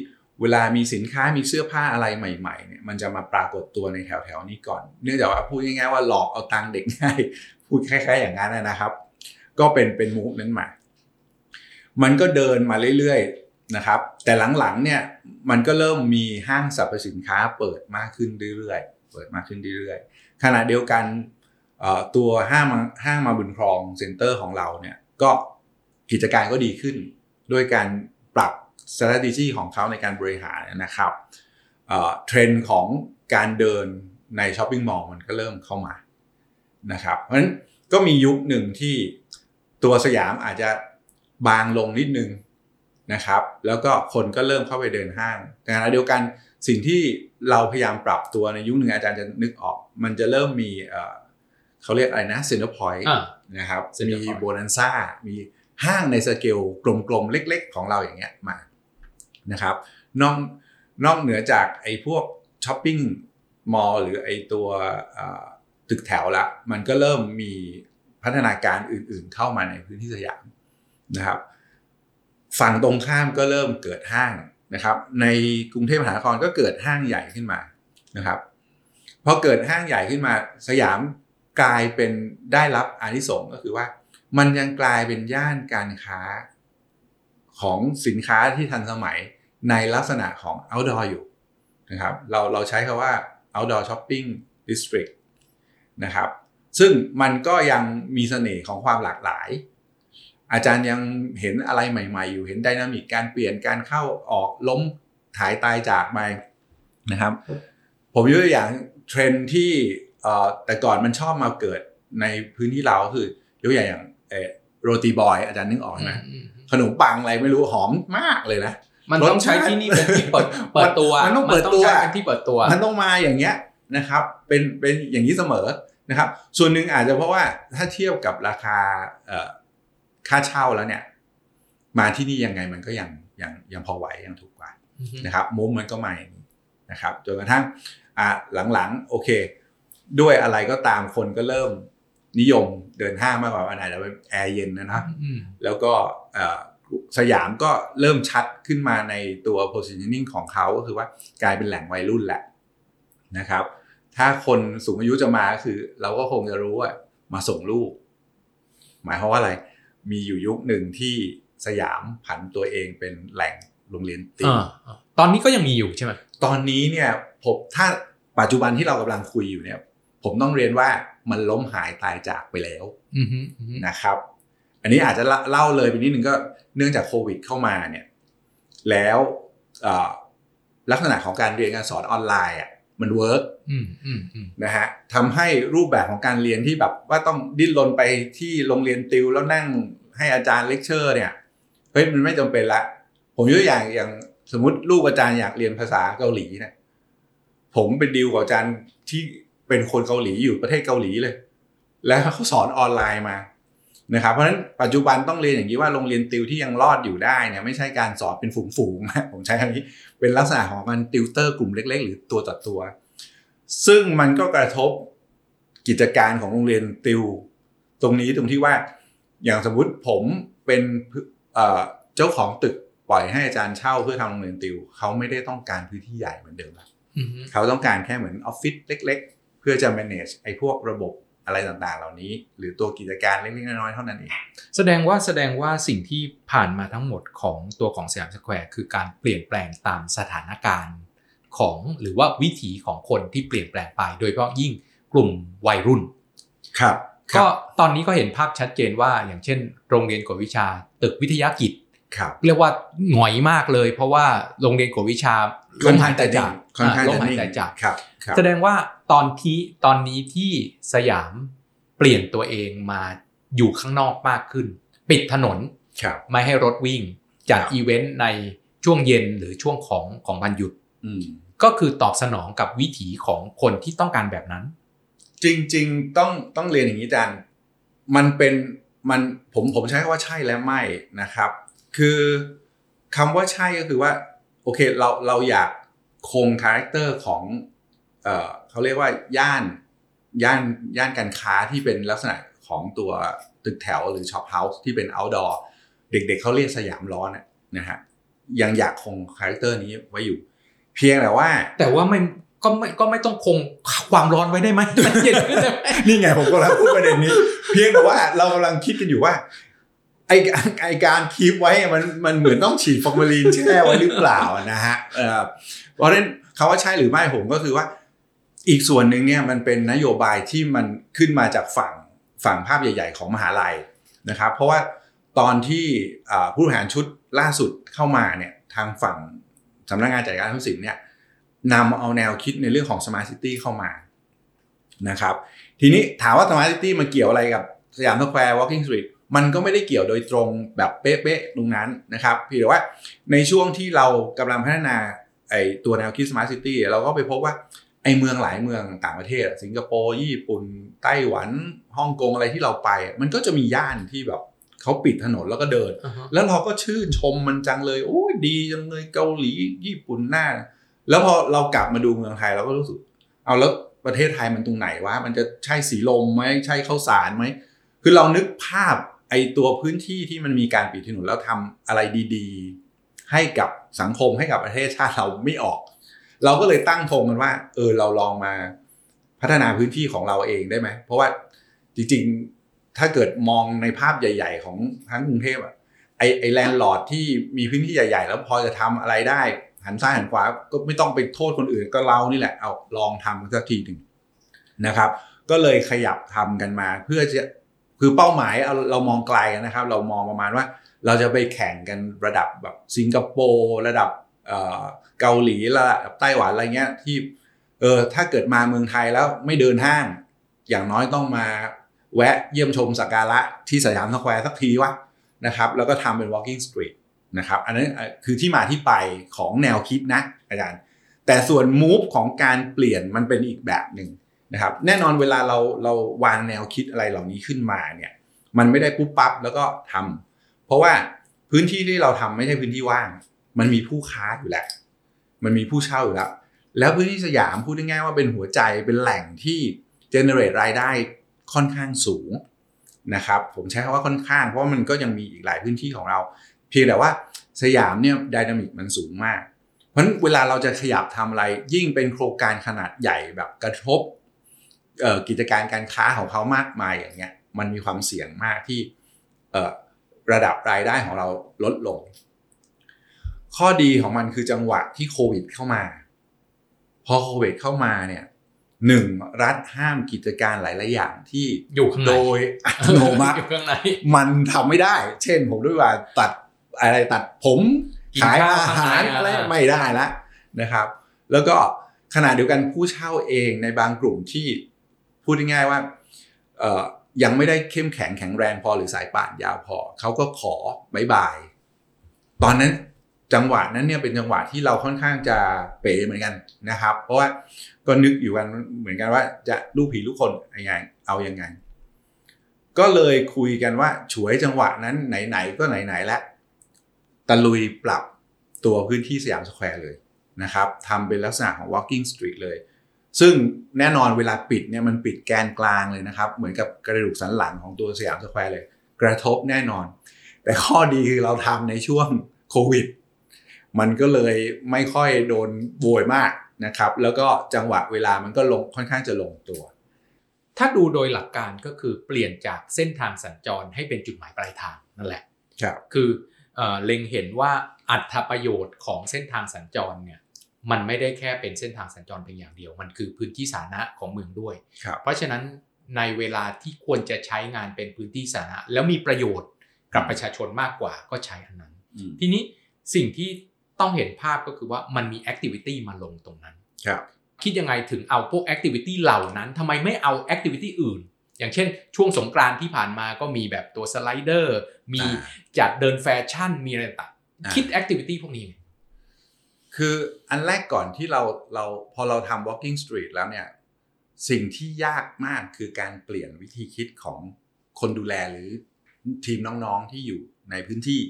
เวลามีสินค้ามีเสื้อผ้าอะไรใหม่ๆเนี่ยมันจะมาปรากฏตัวในแถวๆนี้ก่อน เนื่องจากว่าพูดง่ายๆว่าหลอกเอาตังค์เด็กง่ายพูดคล้ายๆอย่างนั้นนะครับ ก็เป็นเป็นมูฟนั้นมา มันก็เดินมาเรื่อยๆนะครับ แต่หลังๆเนี่ยมันก็เริ่มมีห้างสรรพสินค้าเปิดมากขึ้นเรื่อยๆ เปิดมากขึ้นเรื่อยๆ ขณะเดียวกันตัวห้างห้างมาบุญครองเซ็นเตอร์ของเราเนี่ยก็กิจการก็ดีขึ้นด้วยการปรับ strategy ของเขาในการบริหารนะครับเอ่อเทรนด์ของการเดินใน shopping mall มันก็เริ่มเข้ามานะครับ เพราะฉะนั้นก็มียุคหนึ่งที่ ตัวสยามอาจจะบางลงนิดนึงนะครับ แล้วก็คนก็เริ่มเข้าไปเดินห้าง แต่ขณะเดียวกันสิ่งที่เราพยายามปรับตัวในยุคหนึ่งอาจารย์จะนึกออก มันจะเริ่มมีเอ่อเขาเรียกอะไรนะ Center Point อ่านะครับ มี Center Point โบนันซ่ามีห้างในสเกลกลมๆ เล็กๆ ของเราอย่างเงี้ยมานะครับนอกนอกเหนือจากไอ้พวก shopping mall หรือไอ้ตัวเอ่อตึกแถวละ มันก็เริ่มมี พัฒนาการอื่นๆเข้ามาในพื้นที่สยามนะครับ ฝั่งตรงข้ามก็เริ่มเกิดห้างนะครับ ในกรุงเทพมหานครก็เกิดห้างใหญ่ขึ้นมานะครับพอเกิดห้างใหญ่ขึ้นมาสยามกลายเป็นได้รับอานิสงส์ก็คือว่า มันยังกลายเป็นย่านการค้าของสินค้าที่ทันสมัยในลักษณะของ outdoor อยู่นะครับ เราเราใช้คาว่า outdoor shopping district นะครับ ซึ่งมันก็ยังมีเสน่ห์ของความหลากหลาย อาจารย์ยังเห็นอะไรใหม่ ๆ อยู่เห็นไดนามิกการเปลี่ยนการเข้าออกล้มถ่ายตายจากไปนะครับ ผมยกตัวอย่างเทรนด์ที่แต่ก่อนมันชอบมาเกิดในพื้นที่เราคือยกตัวอย่างโรตีบอยอาจารย์นึกออกไหมขนมปังอะไรไม่รู้หอมมากเลยนะมันต้องใช้ที่นี่เป็นที่เปิดเปิดตัวมันต้องเปิดตัวเป็นที่เปิดตัว มันต้องมาอย่างเงี้ยนะครับ เป็นเป็นอย่างนี้เสมอ นะครับ ส่วนหนึ่งอาจจะเพราะว่าถ้าเทียบกับราคาค่าเช่าแล้วเนี่ย มาที่นี่ยังไงมันก็ยังยังยังพอไหวยังถูกกว่านะครับมุมมันก็มาอย่างนี้นะครับจนกระทั่งอ่าหลังๆ โอเค ด้วยอะไรก็ตามคนก็เริ่มนิยมเดินห้างมากกว่าอันไหนแล้วแอร์เย็นนะนะแล้วก็สยามก็เริ่มชัดขึ้นมาในตัว positioning ของเขาก็คือว่ากลายเป็นแหล่งวัยรุ่นแหละนะครับ ถ้าคนสูงอายุจะมาคือ เราก็คงจะรู้ว่ามาส่งลูก หมายความว่าอะไร มีอยู่ยุคหนึ่งที่สยามผันตัวเองเป็นแหล่งโรงเรียนติวตอนนี้ก็ยังมีอยู่ใช่ไหมตอนนี้เนี่ยผมถ้าปัจจุบันที่เรากำลังคุยอยู่เนี่ย ผมต้องเรียนว่ามันล้มหายตายจากไปแล้วนะครับ อันนี้อาจจะเล่าเลยไปนิดนึงก็เนื่องจากโควิดเข้ามาเนี่ย แล้วลักษณะของการเรียนการสอนออนไลน์อะ มัน work นะฮะทำให้รูปแบบของการเรียนที่แบบว่าต้องดิ้นรนไปที่โรงเรียนติวแล้วนั่งให้อาจารย์เลคเชอร์เนี่ยเฮ้ยมันไม่จำเป็นละ ผมยกตัวอย่างอย่างสมมติลูกอาจารย์อยากเรียนภาษาเกาหลีเนี่ยผมเป็นดีลกับอาจารย์ที่เป็นคนเกาหลีอยู่ประเทศเกาหลีเลย แล้วเขาสอนออนไลน์มานะครับเพราะฉะนั้นปัจจุบันต้องเรียนอย่างนี้ว่าโรงเรียนติวที่ยังรอดอยู่ได้เนี่ยไม่ใช่การสอนเป็นฝูงๆนะผมใช้คำนี้ เป็นลักษณะของการติวเตอร์กลุ่มเล็ก ๆ หรือตัวต่อตัว ซึ่งมันก็กระทบกิจการของโรงเรียนติว ตรงนี้ตรงที่ว่า อย่างสมมุติผมเป็นเจ้าของตึกปล่อยให้อาจารย์เช่าเพื่อทำโรงเรียนติว เขาไม่ได้ต้องการพื้นที่ใหญ่เหมือนเดิมแล้วเขาต้องการแค่เหมือนออฟฟิศเล็ก ๆ เพื่อจะ manage ไอ้พวกระบบ อะไรต่างๆ เหล่านี้ หรือตัวกิจการเล็กๆน้อยๆเท่านั้นเองแสดงว่าแสดงว่าสิ่งที่ผ่านมาทั้งหมดของตัวของสยามสแควร์คือการเปลี่ยนแปลงตามสถานการณ์ของหรือว่าวิถีของคนที่เปลี่ยนแปลงไป โดยเฉพาะยิ่งกลุ่มวัยรุ่น ครับ ก็ตอนนี้ก็เห็นภาพชัดเจนว่าอย่างเช่น โรงเรียนกวดวิชาตึกวิทยกิตติ์เรียกว่าหงอยมากเลย เพราะว่าโรงเรียนกวดวิชาล้มหายใจจากล้มหายใจจากครับ แสดงว่าตอนที่ตอนนี้ที่สยามเปลี่ยนตัวเองมาอยู่ข้างนอกมากขึ้น ปิดถนนไม่ให้รถวิ่งจัดอีเวนต์ในช่วงเย็นหรือช่วงของของวันหยุดก็คือตอบสนองกับวิถีของคนที่ต้องการแบบนั้น จริง ๆ ต้องต้องเรียนอย่างนี้จันมันเป็นมันผมผมใช้คำว่าใช่และไม่นะครับ คือคำว่าใช่ก็คือว่า โอเคเราเราอยากคง character ของ เออเขาเรียกว่าย่านย่านย่านการค้าที่เป็นลักษณะของตัวตึกแถวหรือ shophouse ที่เป็น outdoor เด็กๆเขาเรียกสยามร้อนนะฮะยังอยากคง character นี้ไว้อยู่ เพียงแต่ว่า แต่ว่าไม่ก็ไม่ก็ไม่ต้องคงความร้อนไว้ได้ไหมมันเย็นขึ้นได้ไหมนี่ไงผมกำลังพูดประเด็นนี้ เพียงแต่ว่าเรากำลังคิดกันอยู่ว่าไอไอการคีบไว้มันมันเหมือนต้องฉีดฟอร์มาลีนแช่ไว้หรือเปล่านะฮะเพราะฉะนั้นคำว่าใช่หรือไม่ผมก็คือว่า อีกส่วนหนึ่งเนี่ยมันเป็นนโยบายที่มันขึ้นมาจากฝั่งฝั่งภาพใหญ่ ๆ ของมหาลัยนะครับ เพราะว่าตอนที่ผู้บริหารชุดล่าสุดเข้ามาเนี่ยทางฝั่งสำนักงานจัดการทุนสินเนี่ยนำเอาแนวคิดในเรื่องของ Smart City เข้ามานะครับ ทีนี้ถามว่า Smart City มันเกี่ยวอะไรกับสยามสแควร์ Walking Street มันก็ไม่ได้เกี่ยวโดยตรงแบบเป๊ะๆตรงนั้นนะครับเพียงแต่ว่าในช่วงที่เรากำลังพัฒนาไอตัวแนวคิด Smart City เราก็ไปพบว่า อเมืองหลายเมืองต่างประเทศ สิงคโปร์ญี่ปุ่นไต้หวันฮ่องกงอะไรที่เราไป มันก็จะมีย่านที่แบบเขาปิดถนนแล้วก็เดินแล้วเราก็ชื่นชมมันจังเลยโอ้ยดีจังเลยเกาหลีญี่ปุ่นหน้า แล้วพอเรากลับมาดูเมืองไทยเราก็รู้สึก เอาแล้วประเทศไทยมันตรงไหนวะมันจะใช่สีลมไหมใช่ข้าวสารไหมคือเรานึกภาพไอตัวพื้นที่ที่มันมีการปิดถนนแล้วทำอะไรดี ๆ ให้กับสังคมให้กับประเทศชาติเราไม่ออก เราก็เลยตั้งธงกันว่า เออเราลองมาพัฒนาพื้นที่ของเราเองได้ไหม เพราะว่าจริงๆ ถ้าเกิดมองในภาพใหญ่ ๆ ของทั้งกรุงเทพอะไอ้ไอ้ landlord ที่มีพื้นที่ใหญ่ ๆ แล้วพอจะทำอะไรได้ หันซ้ายหันขวาก็ไม่ต้องไปโทษคนอื่นก็เรานี่แหละเอาลองทำสักทีหนึ่งนะครับ ก็เลยขยับทำกันมา เพื่อจะคือเป้าหมายเอาเรามองไกลนะครับ เรามองประมาณว่า เราจะไปแข่งกันระดับแบบสิงคโปร์ระดับ เกาหลีระดับไต้หวันอะไรเงี้ยที่เออถ้าเกิดมาเมืองไทยแล้วไม่เดินห้าง อย่างน้อยต้องมาแวะเยี่ยมชมสักการะที่สยามสแควร์สักทีวะนะครับแล้วก็ทำเป็น walking street นะครับอันนั้นคือที่มาที่ไปของแนวคิดนะอาจารย์ แต่ส่วน move ของการเปลี่ยนมันเป็นอีกแบบหนึ่งนะครับแน่นอนเวลาเราเราวางแนวคิดอะไรเหล่านี้ขึ้นมาเนี่ยมันไม่ได้ปุ๊บปั๊บแล้วก็ทำเพราะว่าพื้นที่ที่เราทำไม่ใช่พื้นที่ว่าง มันมีผู้ค้าอยู่แล้ว มันมีผู้เช่าอยู่แล้ว แล้วพื้นที่สยามพูดง่ายๆว่าเป็นหัวใจเป็นแหล่งที่ generate รายได้ค่อนข้างสูงนะครับ ผมใช้คำว่าค่อนข้าง เพราะว่ามันก็ยังมีอีกหลายพื้นที่ของเรา เพียงแต่ว่าสยามเนี่ยดินามิกมันสูงมาก เพราะฉะนั้นเวลาเราจะขยับทำอะไร ยิ่งเป็นโครงการขนาดใหญ่แบบกระทบกิจการการค้าของเขามากมายอย่างเงี้ย มันมีความเสี่ยงมากที่ระดับรายได้ของเราลดลง ข้อดีของมันคือจังหวะที่โควิดเข้ามา พอโควิดเข้ามาเนี่ยหนึ่งรัฐห้ามกิจการหลาย ๆ อย่างที่อยู่ข้างในโดยอัตโนมัติอยู่ข้างในมันทำไม่ได้ เช่นผมด้วยว่าตัดอะไรตัดผมกินขายข้าวอาหารข้างในอะไรอ่าไม่ได้ละนะครับ แล้วก็ขณะเดียวกันผู้เช่าเองในบางกลุ่มที่พูดง่ายๆว่าเอ่อยังไม่ได้เข้มแข็งแข็งแรงพอหรือสายป่านยาวพอเขาก็ขอ bye bye ตอนนั้น จังหวะนั้นเนี่ยเป็นจังหวะที่เราค่อนข้างจะเป๋เหมือนกันนะครับ เพราะว่าก็นึกอยู่กันเหมือนกันว่าจะลูกผีลูกคนยังไงเอายังไง ก็เลยคุยกันว่าฉวยจังหวะนั้นไหนๆก็ไหนๆแล้วตะลุยปรับตัวพื้นที่สยามสแควร์เลยนะครับทำเป็นลักษณะของ walking street เลย ซึ่งแน่นอนเวลาปิดเนี่ยมันปิดแกนกลางเลยนะครับ เหมือนกับกระดูกสันหลังของตัวสยามสแควร์เลย กระทบแน่นอน แต่ข้อดีคือเราทำในช่วงโควิด มันก็เลยไม่ค่อยโดนโวยมากนะครับ แล้วก็จังหวะเวลามันก็ลงค่อนข้างจะลงตัว ถ้าดูโดยหลักการก็คือเปลี่ยนจากเส้นทางสัญจรให้เป็นจุดหมายปลายทางนั่นแหละครับคือเอ่อเล็งเห็นว่าอรรถประโยชน์ของเส้นทางสัญจรเนี่ยมันไม่ได้แค่เป็นเส้นทางสัญจรเพียงอย่างเดียว มันคือพื้นที่สาธารณะของเมืองด้วยครับเพราะฉะนั้นในเวลาที่ควรจะใช้งานเป็นพื้นที่สาธารณะแล้วมีประโยชน์กับประชาชนมากกว่าก็ใช้อันนั้นอืมทีนี้สิ่งที่ ต้องเห็นภาพก็คือว่ามันมี activity มาลงตรงนั้นครับคิดยังไงถึงเอาพวก activity เหล่านั้นทำไมไม่เอา activity อื่น อย่างเช่น ช่วงสงกรานต์ที่ผ่านมาก็มีแบบตัว slider มีอ่าจัดเดินแฟชั่นมีอะไรต่างอ่าคิดแอคทิวิตี้พวกนี้ไงคืออันแรกก่อนที่เราเราพอเราทำ walking street แล้วเนี่ย สิ่งที่ยากมากคือการเปลี่ยนวิธีคิดของคนดูแลหรือทีมน้องๆที่อยู่ในพื้นที่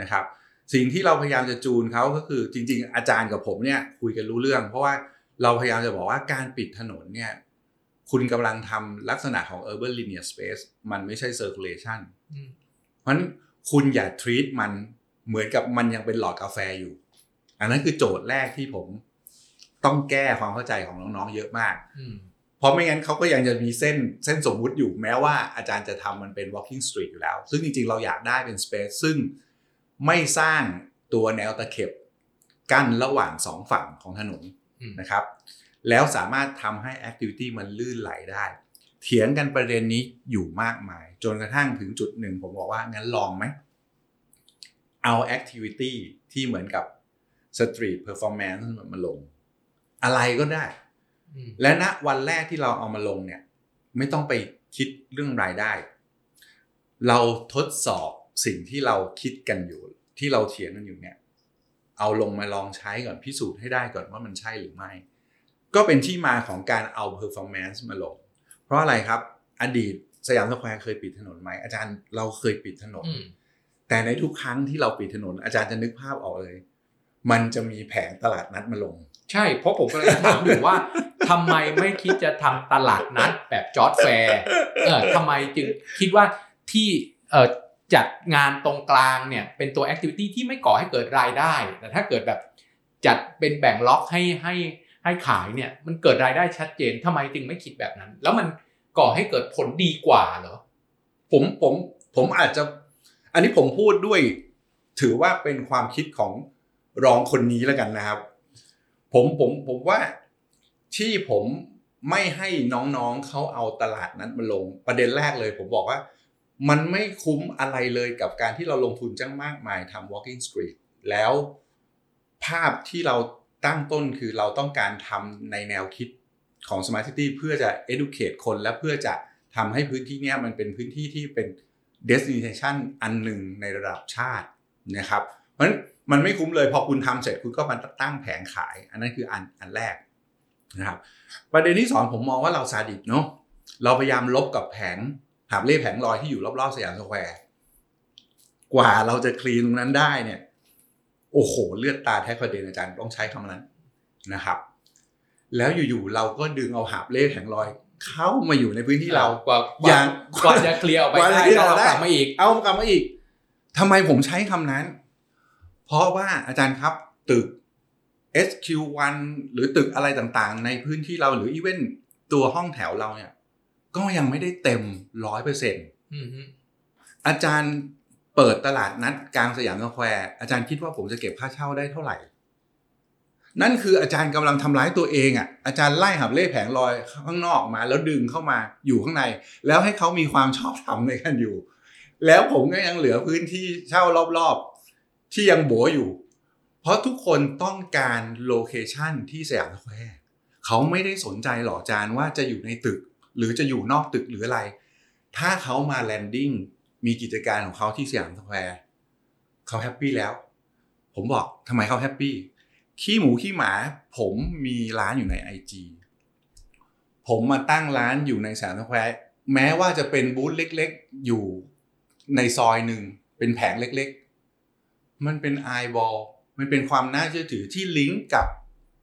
นะครับ สิ่งที่เราพยายามจะจูนเขาก็คือจริง ๆ อาจารย์กับผมเนี่ยคุยกันรู้เรื่อง เพราะว่าเราพยายามจะบอกว่าการปิดถนนเนี่ยคุณกำลังทำลักษณะของ urban linear space มันไม่ใช่ circulation อืมเพราะฉะนั้นคุณอย่า treat มันเหมือนกับมันยังเป็นหลอดกาแฟอยู่ อันนั้นคือโจทย์แรกที่ผมต้องแก้ความเข้าใจของน้องๆ เยอะมากอืมเพราะไม่งั้นเขาก็ยังจะมีเส้นเส้นสมมุติอยู่แม้ว่าอาจารย์จะทำมันเป็น walking street อยู่แล้ว ซึ่งจริงๆ เราอยากได้เป็น space ซึ่ง ไม่สร้างตัวแนวตะเข็บกั้นระหว่างสองฝั่งของถนนอืมนะครับ แล้วสามารถทำให้ activity มันลื่นไหลได้ เถียงกันประเด็นนี้อยู่มากมาย จนกระทั่งถึงจุดหนึ่ง ผมบอกว่า งั้นลองไหม เอา activity ที่เหมือนกับ street performance มาลง อะไรก็ได้อืมและณวันแรกที่เราเอามาลงเนี่ย ไม่ต้องไปคิดเรื่องรายได้ เราทดสอบสิ่งที่เราคิดกันอยู่ ที่เราเถียงกันอยู่เนี่ย เอาลงมาลองใช้ก่อนพิสูจน์ให้ได้ก่อนว่ามันใช่หรือไม่ ก็เป็นที่มาของการเอา performance มาลง เพราะอะไรครับ อดีตสยามสแควร์เคยปิดถนนไหมอาจารย์เราเคยปิดถนนอืมแต่ในทุกครั้งที่เราปิดถนน อาจารย์จะนึกภาพออกเลย มันจะมีแผงตลาดนัดมาลง ใช่ เพราะผมก็เลยถามอยู่ว่าทำไมไม่คิดจะทำตลาดนัดแบบจ๊อดแฟร์เออทำไมจึงคิดว่าที่เอ่อ จัดงานตรงกลางเนี่ยเป็นตัว activity ที่ไม่ก่อให้เกิดรายได้ แต่ถ้าเกิดแบบจัดเป็นแบ่งล็อกให้ให้ให้ขายเนี่ยมันเกิดรายได้ชัดเจนทำไมจึงไม่คิดแบบนั้น แล้วมันก่อให้เกิดผลดีกว่าเหรอผมผมผมอาจจะ อันนี้ผมพูดด้วย ถือว่าเป็นความคิดของรองคนนี้แล้วกันนะครับ ผมผมผมว่าที่ผมไม่ให้น้องๆเขาเอาตลาดนั้นมาลงประเด็นแรกเลย ผมบอกว่า มันไม่คุ้มอะไรเลยกับการที่เราลงทุนจ้างมากมายทำ walking street แล้วภาพที่เราตั้งต้นคือเราต้องการทำในแนวคิดของ Smart City เพื่อจะ educate คนและเพื่อจะทำให้พื้นที่นี้มันเป็นพื้นที่ที่เป็น destination อันหนึ่งในระดับชาตินะครับเพราะฉะนั้นมันไม่คุ้มเลยพอคุณทำเสร็จคุณก็มาตั้งแผงขาย อันนั้นคืออันอันแรกนะครับประเด็นที่สองผมมองว่าเราซาดิสเนาะเราพยายามรบกับแผง หาบเร่แผงลอยที่อยู่รอบๆสยามสแควร์กว่าเราจะคลีนตรงนั้นได้เนี่ย โอ้โห เลือดตาแทบกระเด็นอาจารย์ต้องใช้คำนั้นนะครับ แล้วอยู่ๆเราก็ดึงเอาหาบเล่แผงลอยเข้ามาอยู่ในพื้นที่เรากว่าอย่างกว่าจะเคลียร์ออกไปกว่าจะได้เคลียร์ต้องออกเอาได้กลับมาอีก เอากลับมาอีกทำไมผมใช้คำนั้น เพราะว่าอาจารย์ครับตึก SQ1 หรือตึกอะไรต่างๆ ในพื้นที่เราหรืออีเวนตัวห้องแถวเราเนี่ย ก็ยังไม่ได้เต็มร้อยเปอร์เซ็นต์อืมฮึอาจารย์เปิดตลาดนัดกลางสยามสแควร์อาจารย์คิดว่าผมจะเก็บค่าเช่าได้เท่าไหร่ นั่นคืออาจารย์กำลังทำร้ายตัวเองอะ อาจารย์ไล่หาบเร่แผงลอยข้างนอกมา แล้วดึงเข้ามาอยู่ข้างใน แล้วให้เขามีความชอบธรรมในการอยู่ แล้วผมก็ยังเหลือพื้นที่เช่ารอบๆ ที่ยังโบ๋อยู่ เพราะทุกคนต้องการ location ที่สยามสแควร์เขาไม่ได้สนใจหรอกอาจารย์ว่าจะอยู่ในตึก หรือจะอยู่นอกตึกหรืออะไร ถ้าเขามา landing มีกิจการของเขาที่สยามสแควร์เขา happy แล้ว ผมบอกทำไมเขา happy ขี้หมูขี้หมา ผมมีร้านอยู่ใน IG ผมมาตั้งร้านอยู่ในสยามสแควร์แม้ว่าจะเป็นบูธเล็กๆ อยู่ในซอยหนึ่ง เป็นแผงเล็กๆ มันเป็นไอบอลมันเป็นความน่าเชื่อถือที่ลิงก์กับ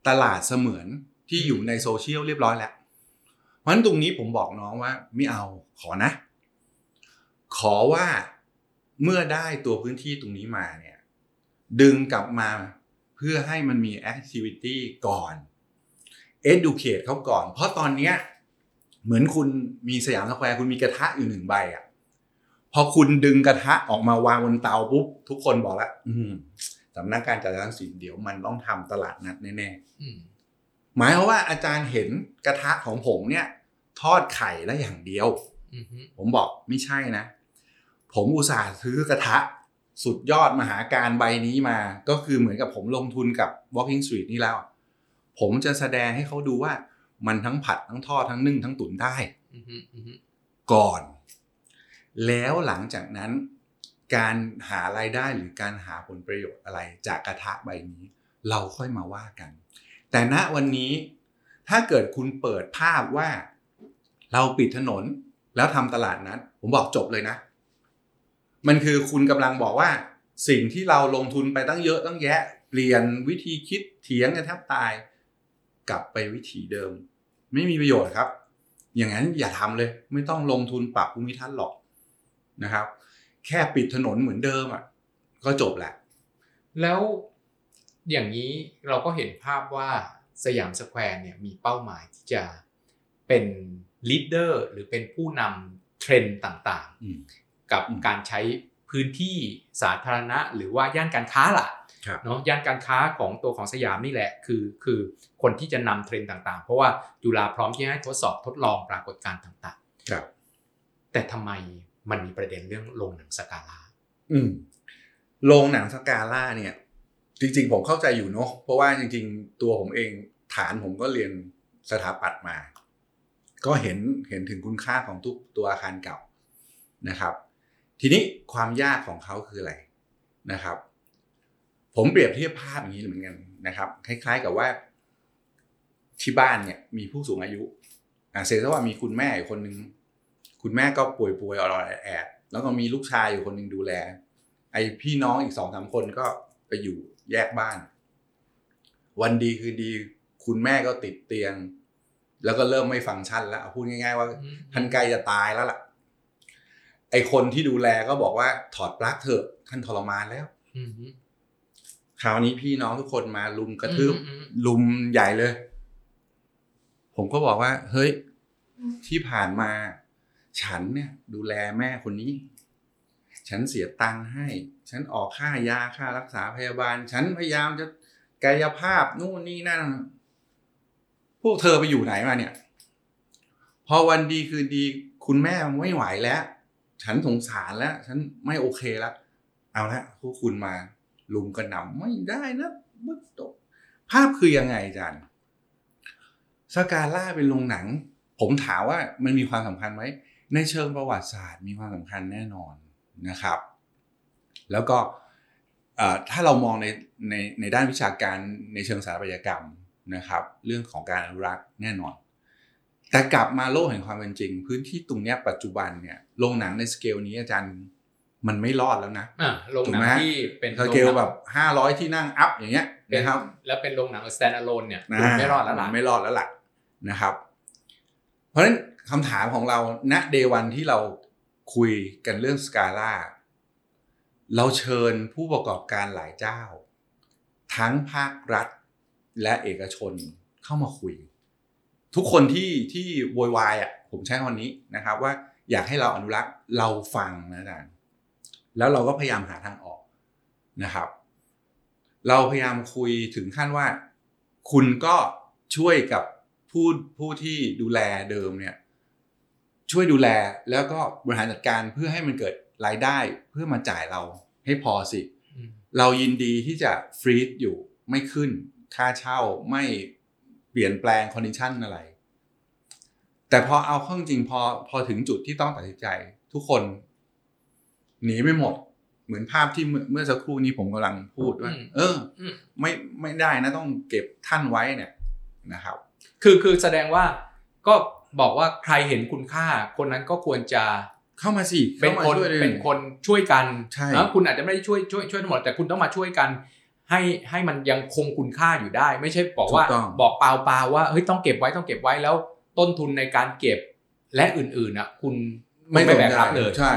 ตลาดเสมือนที่อยู่ในโซเชียลเรียบร้อยแล้ว เพราะฉะนั้นตรงนี้ผมบอกน้องว่า ไม่เอาขอนะ ขอว่าเมื่อได้ตัวพื้นที่ตรงนี้มาเนี่ย ดึงกลับมาเพื่อให้มันมี activity ก่อน educate เขาก่อน เพราะตอนเนี้ยเหมือนคุณมีสยามสแควร์คุณมีกระทะอยู่หนึ่งใบอะ่ะพอคุณดึงกระทะออกมาวางบนเตาปุ๊บ ทุกคนบอกแล้วอืมสำนักการจัดการสินเดี๋ยวมันต้องทำตลาดนัดแน่อืมๆหมายความว่าอาจารย์เห็นกระทะของผมเนี่ย ทอดไข่แล้วอย่างเดียวอืมฮึผมบอกไม่ใช่นะ ผมอุตส่าห์ซื้อกระทะ สุดยอดมหาการใบนี้มา ก็คือเหมือนกับผมลงทุนกับ Walking Street นี่แล้ว ผมจะแสดงให้เขาดูว่า มันทั้งผัดทั้งทอดทั้งนึ่งทั้งตุ๋นได้อืมฮึอืมฮึก่อน แล้วหลังจากนั้น การหารายได้หรือการหาผลประโยชน์อะไรจากกระทะใบนี้ เราค่อยมาว่ากัน แต่ณวันนี้ถ้าเกิดคุณเปิดภาพว่า เราปิดถนนแล้วทำตลาดนัดผมบอกจบเลยนะ มันคือคุณกำลังบอกว่า สิ่งที่เราลงทุนไปตั้งเยอะตั้งแยะ เปลี่ยนวิธีคิดเถียงกันแทบตาย กลับไปวิธีเดิม ไม่มีประโยชน์ครับ อย่างนั้นอย่าทำเลย ไม่ต้องลงทุนปรับภูมิทัศน์หรอกนะครับ แค่ปิดถนนเหมือนเดิมอะก็จบแหละ แล้วอย่างนี้เราก็เห็นภาพว่าสยามสแควร์เนี่ยมีเป้าหมายที่จะเป็น leader หรือเป็นผู้นำเทรนด์ต่างๆ อืม กับอืมการใช้พื้นที่สาธารณะ หรือว่าย่านการค้าล่ะครับเนาะย่านการค้าของตัวของสยามนี่แหละ คือคือคนที่จะนำเทรนด์ต่างๆ เพราะว่าจุฬาพร้อมที่ให้ทดสอบทดลองปรากฏการณ์ต่างครับๆแต่ทำไมมันมีประเด็นเรื่องโรงหนังสกาลาอืมโรงหนังสกาล่าเนี่ย จริง ๆ ผมเข้าใจอยู่เนาะเพราะว่าจริง ๆ ตัวผมเองฐานผมก็เรียนสถาปัตย์มา ก็เห็นเห็นถึงคุณค่าของทุกตัวอาคารเก่านะครับ ทีนี้ความยากของเขาคืออะไรนะครับ ผมเปรียบเทียบภาพอย่างนี้เหมือนกันนะครับ คล้าย ๆกับว่า ที่บ้านเนี่ยมีผู้สูงอายุอ่าเซซว่ามีคุณแม่อยู่คนหนึ่งคุณแม่ก็ป่วยๆออดๆแอดแล้วก็มีลูกชายอยู่คนหนึ่งดูแล ไอพี่น้องอีกสองสามคนก็ไปอยู่แยกบ้าน วันดีคือดี คุณแม่ก็ติดเตียง แล้วก็เริ่มไม่ฟังก์ชันแล้วเอาพูดง่าย ๆ ว่าท่านใกล้จะตายแล้วล่ะ ไอคนที่ดูแลก็บอกว่าถอดปลั๊กเถอะท่านทรมานแล้วอืมคราวนี้พี่น้องทุกคนมาลุมกระทืบอืมอืมลุมใหญ่เลย ผมก็บอกว่า เฮ้ย ที่ผ่านมา ฉันเนี่ย ดูแลแม่คนนี้ ฉันเสียตังค์ให้ ฉันออกค่ายาค่ารักษาพยาบาล ฉันพยายามจะกายภาพนู่นนี่นั่นพ วกเธอไปอยู่ไหนมาเนี่ย พอวันดีคือดีคุณแม่ไม่ไหวแล้ว ฉันสงสารแล้ว ฉันไม่โอเคแล้ว เอาละพวกคุณมา ลุมกระหน่ำไม่ได้นะมึกตกภาพคือยังไงจารย์สกาล่าเป็นโรงหนัง ผมถามว่ามันมีความสำคัญไหม ในเชิงประวัติศาสตร์มีความสำคัญแน่นอนนะครับ แล้วก็ถ้าเรามองในในในด้านวิชาการในเชิงสถาปัตยกรรม นะครับ เรื่องของการอนุรักษ์แน่นอน แต่กลับมาโลกแห่งความเป็นจริง พื้นที่ตรงเนี้ยปัจจุบันเนี่ยโรงหนังในสเกลนี้อาจารย์มันไม่รอดแล้วนะอ่าโรงหนังถูกไหมที่เป็นสเกลแบบห้าร้อยที่นั่ง up อย่างเงี้ยเป็นนะครับแล้วเป็นโรงหนัง stand alone เนี่ยคุณไม่รอดแล้วล่ะมันไม่รอดแล้วล่ะนะครับ เพราะฉะนั้นคำถามของเราณเดวันที่เราคุยกันเรื่องสกาล่าเราเชิญผู้ประกอบการหลายเจ้า ทั้งภาครัฐ และเอกชนเข้ามาคุย ทุกคนที่ที่โวยวายอะผมใช้คำนี้นะครับ ว่าอยากให้เราอนุรักษ์เราฟังนะอาจารย์แล้วเราก็พยายามหาทางออกนะครับ เราพยายามคุยถึงขั้นว่า คุณก็ช่วยกับผู้ผู้ที่ดูแลเดิมเนี่ยช่วยดูแลแล้วก็บริหารจัดการเพื่อให้มันเกิดรายได้เพื่อมาจ่ายเราให้พอสิอืมเรายินดีที่จะ freeze อยู่ไม่ขึ้น ค่าเช่าไม่เปลี่ยนแปลง condition อะไร แต่พอเอาเข้าจริงพอพอถึงจุดที่ต้องตัดสินใจ ทุกคน หนีไม่หมด เหมือนภาพที่เมื่อเมื่อสักครู่นี้ผมกำลังพูดว่าอืมเอออืมไม่ไม่ได้นะต้องเก็บท่านไว้เนี่ยนะครับ คือคือแสดงว่าก็บอกว่าใครเห็นคุณค่า คนนั้นก็ควรจะเข้ามาสิเป็นข้ามาคนช่วยลยเป็นคนช่วยกันใช่นะคุณอาจจะไม่ได้ช่วยช่วยช่วยทั้งหมดแต่คุณต้องมาช่วยกัน ให้ให้มันยังคงคุณค่าอยู่ได้ ไม่ใช่บอกว่าถูกต้องบอกเปล่าเปล่าว่าเฮ้ยต้องเก็บไว้ต้องเก็บไว้แล้วต้นทุนในการเก็บและอื่นๆนะคุณไม่แบกรับเลยใช่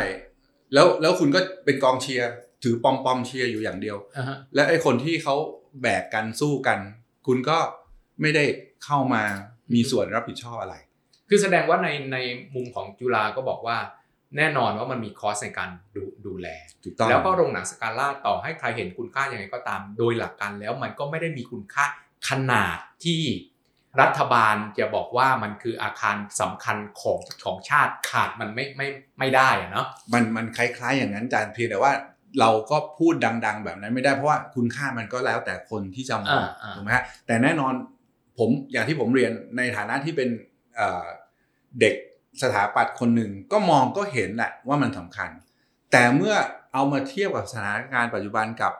แล้วแล้วคุณก็เป็นกองเชียร์ถือปอมปอมเชียร์อยู่อย่างเดียวอ่าฮะและไอ้คนที่เขาแบกกันสู้กัน คุณก็ไม่ได้เข้ามามีส่วนรับผิดชอบอะไร คือแสดงว่าในในมุมของจุฬาก็บอกว่า แน่นอนว่ามันมีคอสในการดูดูแลถูกต้องแล้วก็โรงหนังสกาล่าต่อให้ใครเห็นคุณค่ายังไงก็ตาม โดยหลักการแล้วมันก็ไม่ได้มีคุณค่าขนาดที่รัฐบาลจะบอกว่ามันคืออาคารสำคัญของของชาติขาดมันไม่ไม่ไม่ได้อะเนาะมันมันคล้ายๆอย่างนั้นอาจารย์เพียงแต่ว่าเราก็พูดดัง ๆ แบบนั้นไม่ได้เพราะว่าคุณค่ามันก็แล้วแต่คนที่จะมองอ่าอ่าถูกไหมฮะแต่แน่นอนผมอย่างที่ผมเรียนในฐานะที่เป็นเอ่อเด็ก สถาปัตย์คนหนึ่งก็มองก็เห็นแหละว่ามันสำคัญ แต่เมื่อเอามาเทียบกับสถานการณ์ปัจจุบันกับ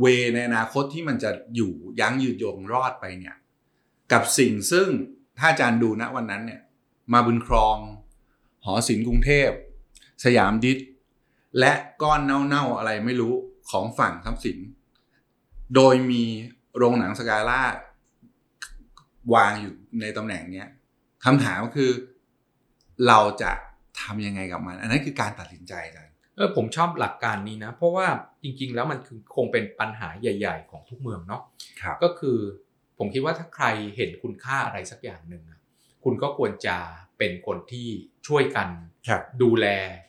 เวในอนาคตที่มันจะอยู่ยั้งยืนยงรอดไปเนี่ยกับสิ่งซึ่งถ้าอาจารย์ดูนะวันนั้นเนี่ยมาบุญครอง หอศิลป์กรุงเทพ สยามดิสและก้อนเน่าๆอะไรไม่รู้ของฝั่งทรัพย์สิน โดยมีโรงหนังสกาล่าวางอยู่ในตำแหน่งเนี้ยคำถามก็คือ เราจะทำยังไงกับมัน อันนั้นคือการตัดสินใจกันเออผมชอบหลักการนี้นะ เพราะว่าจริง ๆ แล้วมันคือคงเป็นปัญหาใหญ่ ๆ ของทุกเมืองเนาะครับก็คือผมคิดว่าถ้าใครเห็นคุณค่าอะไรสักอย่างหนึ่งอะคุณก็ควรจะเป็นคนที่ช่วยกันครับดูแล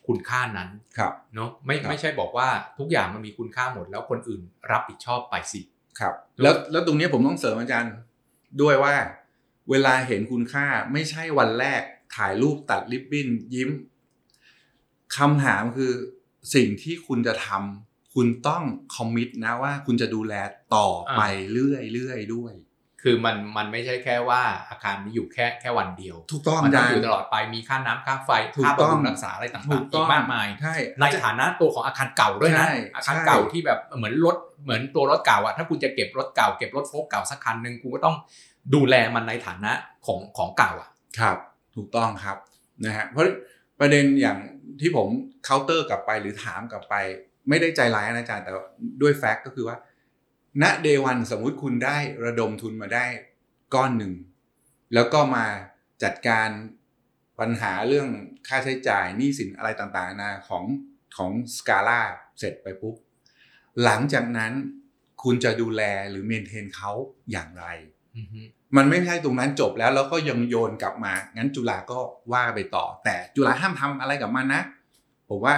คุณค่านั้นครับเนาะไม่ครับไม่ใช่บอกว่าทุกอย่างมันมีคุณค่าหมด แล้วคนอื่นรับผิดชอบไปสิครับ แล้วแล้วตรงนี้ผมต้องเสริมอาจารย์ด้วยว่า เวลาเห็นคุณค่าไม่ใช่วันแรก ถ่ายรูปตัดริบบิ้นยิ้มคำถามคือสิ่งที่คุณจะทำคุณต้องคอมมิตนะว่าคุณจะดูแลต่อไปเรื่อยเรื่อยๆด้วย คือมันมันไม่ใช่แค่ว่าอาคารนี้อยู่แค่แค่วันเดียว ถูกต้องมันอาต้อจางรอยู่ย์ตลอดไปมีค่าน้ำค่าไฟถูกค่าต้องบำรุงรักษาอะไรต่างถูๆกอีต้กองมากมายใช่ในฐานะตัวของอาคารเก่าด้วยนะใช่อาคารใช่เก่าที่แบบเหมือนรถเหมือนตัวรถเก่าอะถ้าคุณจะเก็บรถเก่าเก็บรถโฟล์กเก่าสักคันหนึ่งคุณก็ต้องดูแลมันในฐานะของของเก่าอะครับ ถูกต้องครับนะฮะเพราะประเด็นอย่างที่ผมเคาน์เตอร์กลับไปหรือถามกลับไป ไม่ได้ใจร้ายนะอาจารย์แต่ด้วย fact ก็คือว่า ณ day one สมมุติคุณได้ระดมทุนมาได้ก้อนหนึ่ง แล้วก็มาจัดการปัญหาเรื่องค่าใช้จ่ายหนี้สินอะไรต่างๆนาของของสกาล่าเสร็จไปปุ๊บ หลังจากนั้นคุณจะดูแลหรือ maintain เขาอย่างไร มันไม่ใช่ตรงนั้นจบแล้วแล้วก็ยังโยนกลับมา งั้นจุฬาก็ว่าไปต่อ แต่จุฬาห้ามทำอะไรกับมันนะ ผมว่า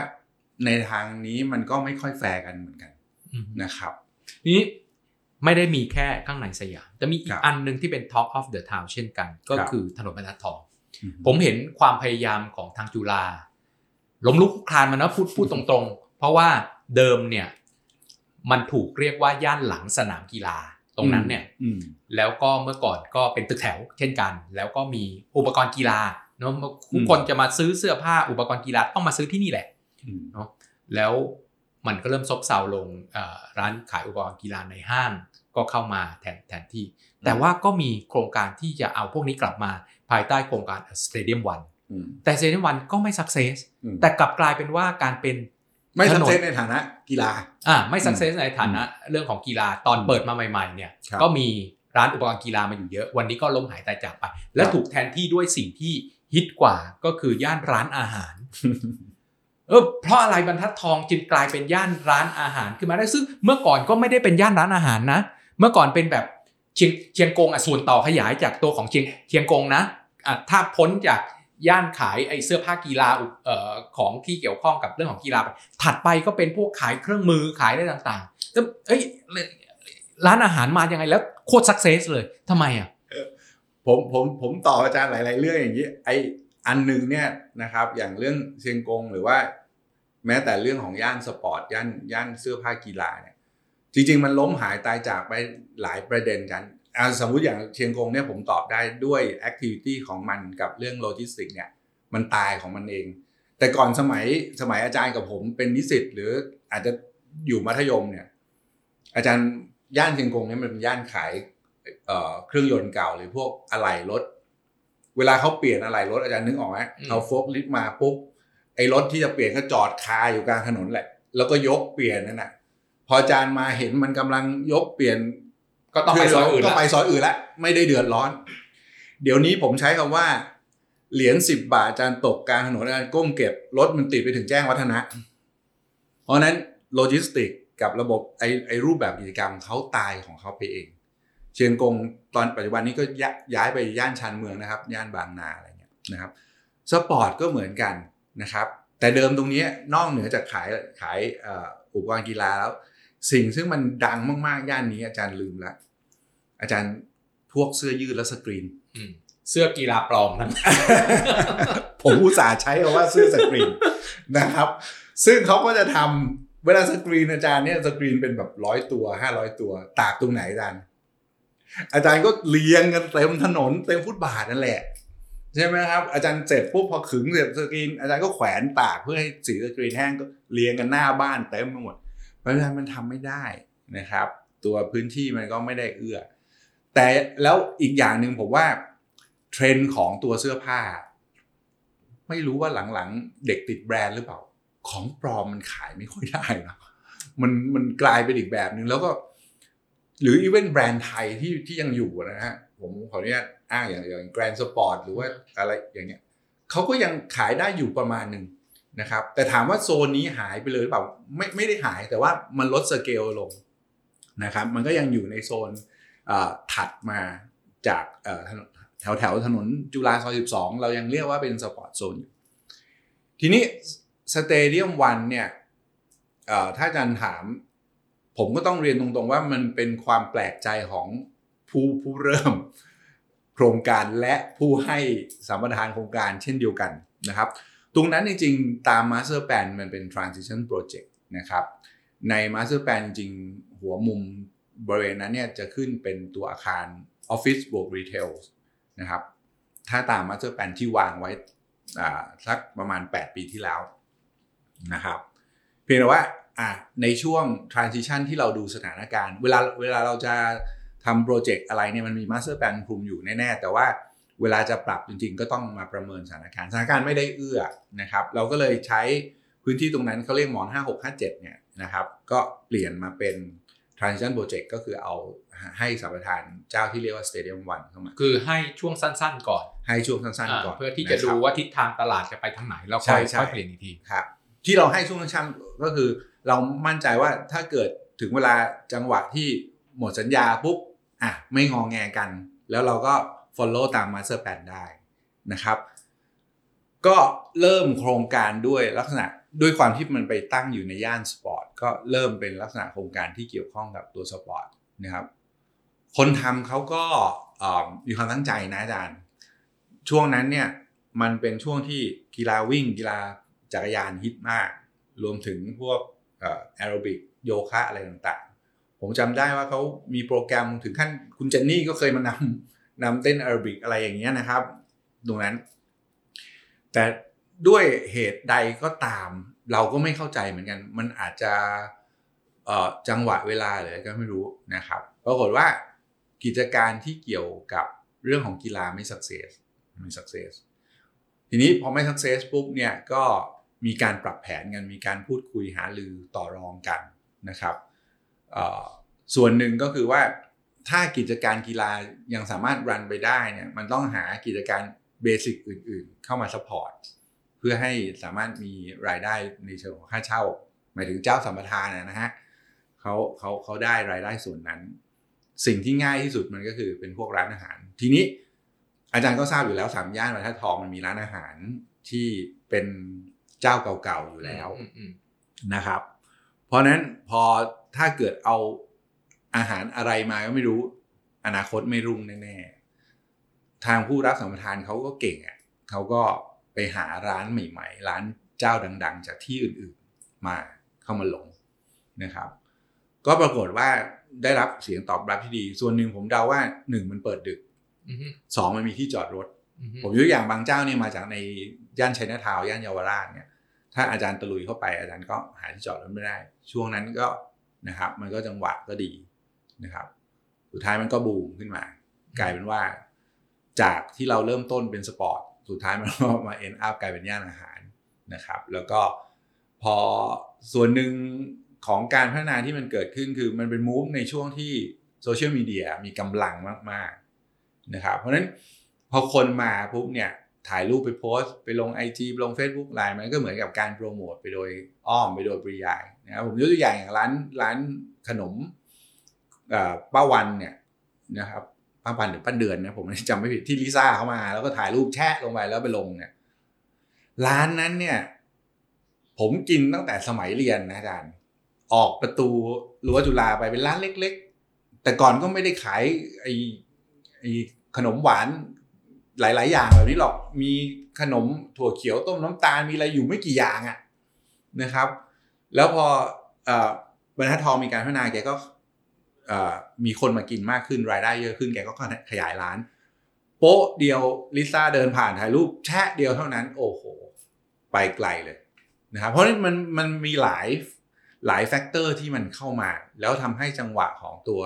ในทางนี้มันก็ไม่ค่อยแฟร์กันเหมือนกันอือฮึนะครับทีนี้ไม่ได้มีแค่ข้างในสยามจะมีอีครักบอันหนึ่งที่เป็น Talk of the Town เช่นกัน ก็ครับคือถนนบรรทัดทอง ผมเห็นความพยายามของทางจุฬาล้มลุกคลุกคลานมานะพูดพูดตรงๆ เพราะว่าเดิมเนี่ย มันถูกเรียกว่าย่านหลังสนามกีฬา ตรงนั้นเนี่ยอืมแล้วก็เมื่อก่อนก็เป็นตึกแถว เช่นกัน แล้วก็มีอุปกรณ์กีฬาเนาะทุอืกมคนจะมาซื้อเสื้อผ้าอุปกรณ์กีฬาต้องมาซื้อที่นี่แหละอืมเนาะแล้วมันก็เริ่มซบเซาลงเอ่อร้านขายอุปกรณ์กีฬาในห้างก็เข้ามาแทนแทนที่ แต่ว่าก็มีโครงการที่จะเอาพวกนี้กลับมาภายใต้โครงการ Stadium One อืมแต่ Stadium One ก็ไม่ success อืมแต่กลับกลายเป็นว่าการเป็น ไม่ถสันกนเซสในฐานะกีฬาอ่าไม่ success ในฐานะเรื่องของกีฬาตอนอืมเปิดมาใหม่ๆเนี่ยครับก็มีร้านอุปกรณ์กีฬามาอยู่เยอะ วันนี้ก็ล้มหายตายจากไป และครับถูกแทนที่ด้วยสิ่งที่ฮิตกว่าก็คือย่านร้านอาหารเออเพราะอะไรบรรทัดทองจึงกลายเป็นย่านร้านอาหารขึ้นมาได้ซึ่งเมื่อก่อนก็ไม่ได้เป็นย่านร้านอาหารนะ เมื่อก่อนเป็นแบบเชียงเชียงกงอะส่วนต่อขยายจากตัวของเชียงเชียงกงนะอะถ้าพ้นจาก ย่านขายไอ้เสื้อผ้ากีฬาออของที่เกี่ยวข้องกับเรื่องของกีฬาไปถัดไปก็เป็นพวกขายเครื่องมือขายอะไรต่างๆแล้วเอ้ยร้านอาหารมายังไงแล้วโคตร success เลยทำไมอะผมผมผมตอบอาจารย์หลาย ๆ เรื่องอย่างนี้ไออันหนึ่งเนี่ยนะครับอย่างเรื่องเชียงกงหรือว่าแม้แต่เรื่องของย่านสปอร์ตย่านย่านเสื้อผ้ากีฬาเนี่ยจริง ๆ มันล้มหายตายจากไปหลายประเด็นกัน อ่าสมมุติอย่างเชียงกงเนี่ยผมตอบได้ด้วย activity ของมันกับเรื่องโลจิสติกเนี่ยมันตายของมันเอง แต่ก่อนสมัยสมัยอาจารย์กับผมเป็นนิสิตหรืออาจจะอยู่มัธยมเนี่ยอาจารย์ย่านเชียงกงเนี่ยมันเป็นย่านขายเอ่อเครื่องยนต์เก่าหรือพวกอะไหล่รถ เวลาเขาเปลี่ยนอะไหล่รถอาจารย์นึกออกไหมอืมเอาโฟล์คลิฟต์มาปุ๊บไอ้รถที่จะเปลี่ยนก็จอดคาอยู่กลางถนนแหละ แล้วก็ยกเปลี่ยนนั่นแหะพออาจารย์มาเห็นมันกำลังยกเปลี่ยน ก็ต้องไปซอยอื่นก็ละไปซอยอื่นละไม่ได้เดือดร้อน เดี๋ยวนี้ผมใช้คำว่า เหรียญสิบบาทอาจารย์ตกกลางถนนอาจารย์ก้มเก็บรถมันติดไปถึงแจ้งวัฒนะ เพราะฉะนั้นโลจิสติกกับระบบไอไอรูปแบบกิจกรรมเขาตายของเขาไปเอง เชียงกงตอนปัจจุบันนี้ก็ยะย้ายไปย่านชานเมืองนะครับ ย่านบางนาอะไรเงี้ยนะครับสปอร์ตก็เหมือนกันนะครับ แต่เดิมตรงนี้นอกเหนือจากขายขายเอ่ออุปกรณ์กีฬาแล้ว สิ่งซึ่งมันดังมากๆ ย่านนี้อาจารย์ลืมละ อาจารย์พวกเสื้อยืดและสกรีนอืมเสื้อกีฬาปลอมนั้นผมอุตส่าห์ใช้คำว่าเสื้อสกรีนนะครับ ซึ่งเขาก็จะทำเวลาสกรีนอาจารย์เนี่ยสกรีนเป็นแบบร้อยตัวห้าร้อยตัว ตากตรงไหนอาจารย์ อาจารย์ก็เรียงกันเต็มถนนเต็มฟุตบาทนั่นแหละ ใช่ไหมครับ อาจารย์เสร็จปุ๊บพอขึงเสร็จสกรีน อาจารย์ก็แขวนตากเพื่อให้สีสกรีนแห้งก็เรียงกันหน้าบ้านเต็มไปหมดเพราะฉะนั้นมันทำไม่ได้นะครับ ตัวพื้นที่มันก็ไม่ได้เอื้อ แต่แล้วอีกอย่างหนึ่งผมว่าเทรนด์ของตัวเสื้อผ้า ไม่รู้ว่าหลังๆ เด็กติดแบรนด์หรือเปล่า ของปลอมมันขายไม่ค่อยได้นะมันมันกลายเป็นอีกแบบหนึ่งแล้วก็ หรือ even แบรนด์ไทยที่ที่ยังอยู่นะฮะผมขออนุญาตอ้างอย่างอย่างแกรนด์สปอร์ตหรือว่าอะไรอย่างเงี้ยเขาก็ยังขายได้อยู่ประมาณหนึ่งนะครับ แต่ถามว่าโซนนี้หายไปเลยหรือเปล่าไม่ไม่ได้หายแต่ว่ามันลดสเกลลงนะครับ มันก็ยังอยู่ในโซน ถัดมาจากแถวแถวถนนจุฬาซอย12 เรายังเรียกว่าเป็น sport zone อยู่ ทีนี้สเตเดียมวันเนี่ยถ้าอาจารย์ถาม ผมก็ต้องเรียนตรงๆว่ามันเป็นความแปลกใจของผู้ผู้เริ่มโครงการและผู้ให้สัมปทานโครงการเช่นเดียวกันนะครับ ตรงนั้นจริงๆ ตาม Master Plan มันเป็น Transition Project นะครับ ใน Master Plan จริงหัวมุม บริเวณนั้นเนี่ยจะขึ้นเป็นตัวอาคาร Office บวก Retail นะครับ ถ้าตาม Master Plan ที่วางไว้สักประมาณ 8 ปีที่แล้วนะครับ เพียงแต่ว่าในช่วง transition ที่เราดูสถานการณ์ เวลาเวลาเราจะทำโปรเจกต์อะไรเนี่ยมันมี master plan คุมอยู่แน่ๆ แต่ว่าเวลาจะปรับจริงๆ ก็ต้องมาประเมินสถานการณ์ สถานการณ์ไม่ได้เอื้อนะครับ เราก็เลยใช้พื้นที่ตรงนั้นเขาเรียกหมอน 5657เนี่ยนะครับ ก็เปลี่ยนมาเป็น transition project ก็คือเอาให้สัมปทานเจ้าที่เรียกว่า stadium one เข้ามา คือให้ช่วงสั้นๆก่อน ให้ช่วงสั้นๆก่อน เพื่อที่จะดูนครับว่าทิศทางตลาดจะไปทางไหนแล้วใช่ค่อยใช่ค่อยเปลี่ยนอีกทีครับ ที่เราให้ช่วงสั้นๆก็คือ เรามั่นใจว่าถ้าเกิดถึงเวลาจังหวะที่หมดสัญญาปุ๊บอะไม่งองแงกัน แล้วเราก็ follow ตาม master plan ได้นะครับ ก็เริ่มโครงการด้วยลักษณะ ด้วยความที่มันไปตั้งอยู่ในย่านสปอร์ตก็เริ่มเป็นลักษณะโครงการที่เกี่ยวข้องกับตัวสปอร์ตนะครับคนทำเขาก็มีความตั้งใจนะอาจารย์ ช่วงนั้นเนี่ยมันเป็นช่วงที่กีฬาวิ่งกีฬาจักรยานฮิตมาก รวมถึงพวกแอโรบิกโยคะอะไรต่างๆ ผมจำได้ว่าเขามีโปรแกรมถึงขั้นคุณเจนนี่ก็เคยมานำนำเต้นแอโรบิกอะไรอย่างเงี้ยนะครับ ตรงนั้น แต่ ด้วยเหตุใดก็ตาม เราก็ไม่เข้าใจเหมือนกัน มันอาจจะจังหวะเวลาเลยก็ไม่รู้นะครับปรากฏว่ากิจการที่เกี่ยวกับเรื่องของกีฬาไม่ success ไม่ success ทีนี้พอไม่ success ปุ๊บเนี่ยก็มีการปรับแผนกันมีการพูดคุยหารือต่อรองกันนะครับส่วนหนึ่งก็คือว่าถ้ากิจการกีฬายังสามารถ run ไปได้เนี่ยมันต้องหากิจการ basic อื่น ๆ เข้ามา support เพื่อให้สามารถมีรายได้ในเชิงของค่าเช่า หมายถึงเจ้าสัมปทานนะฮะเขาเขาเขาได้รายได้ส่วนนั้น สิ่งที่ง่ายที่สุดมันก็คือเป็นพวกร้านอาหาร ทีนี้อาจารย์ก็ทราบอยู่แล้วสามย่านบรรทัดทองมันมีร้านอาหารที่เป็นเจ้าเก่าๆอยู่แล้วอืมอืมนะครับ เพราะฉะนั้นพอถ้าเกิดเอาอาหารอะไรมาก็ไม่รู้ อนาคตไม่รุ่งแน่ๆทางผู้รับสัมปทานเขาก็เก่งอะเขาก็ ไปหาร้านใหม่ๆ ร้านเจ้าดัง ๆ จากที่อื่นๆมาเข้ามาลงนะครับ ก็ปรากฏว่าได้รับเสียงตอบรับที่ดี ส่วนหนึ่งผมเดาว่าหนึ่งมันเปิดดึกอืมสองมันมีที่จอดรถอืมผมยกตัวอย่างบางเจ้าเนี่ยมาจากในย่านชัยนาทาวน์ย่านเยาวราชเนี่ย ถ้าอาจารย์ตะลุยเข้าไปอาจารย์ก็หาที่จอดรถไม่ได้ ช่วงนั้นก็นะครับ มันก็จังหวะก็ดีนะครับ สุดท้ายมันก็บูมขึ้นมา กลายเป็นว่า จากที่เราเริ่มต้นเป็นสปอร์ต สุดท้ายมันก็มา end up กลายเป็นย่านอาหารนะครับ แล้วก็พอส่วนหนึ่งของการพัฒนาที่มันเกิดขึ้นคือมันเป็น move ในช่วงที่โซเชียลมีเดียมีกำลังมากๆนะครับเพราะฉะนั้นพอคนมาปุ๊บเนี่ยถ่ายรูปไปโพสต์ไปลง IG ลง Facebook LINE มันก็เหมือนกับการโปรโมทไปโดยอ้อมไปโดยปริยายนะครับผมยกตัวอย่างอย่างร้านร้านขนมป้าวันเนี่ยนะครับ ป้าวันหรือป้าเดือนนะผมจำไม่ผิดที่ลิซ่าเขามา แล้วก็ถ่ายรูปแชะลงไปแล้วไปลงเนี่ยร้านนั้นเนี่ย ผมกินตั้งแต่สมัยเรียนนะอาจารย์ ออกประตูรั้วจุฬาไปเป็นร้านเล็ก ๆ แต่ก่อนก็ไม่ได้ขายไอ้ไอ้ขนมหวานหลาย ๆ อย่างแบบนี้หรอกมีขนมถั่วเขียวต้มน้ำตาลมีอะไรอยู่ไม่กี่อย่างอะนะครับ แล้วพอบรรทัดทองมีการพัฒนาแกก็ มีคนมากินมากขึ้นรายได้เยอะขึ้นแกก็ขยายร้าน โป๊ะเดียวลิซ่าเดินผ่านถ่ายรูปแชะเดียวเท่านั้น โอ้โห ไปไกลเลยนะครับเพราะฉะนั้นมันมันมีหลายหลาย factor ที่มันเข้ามา แล้วทำให้จังหวะของตัว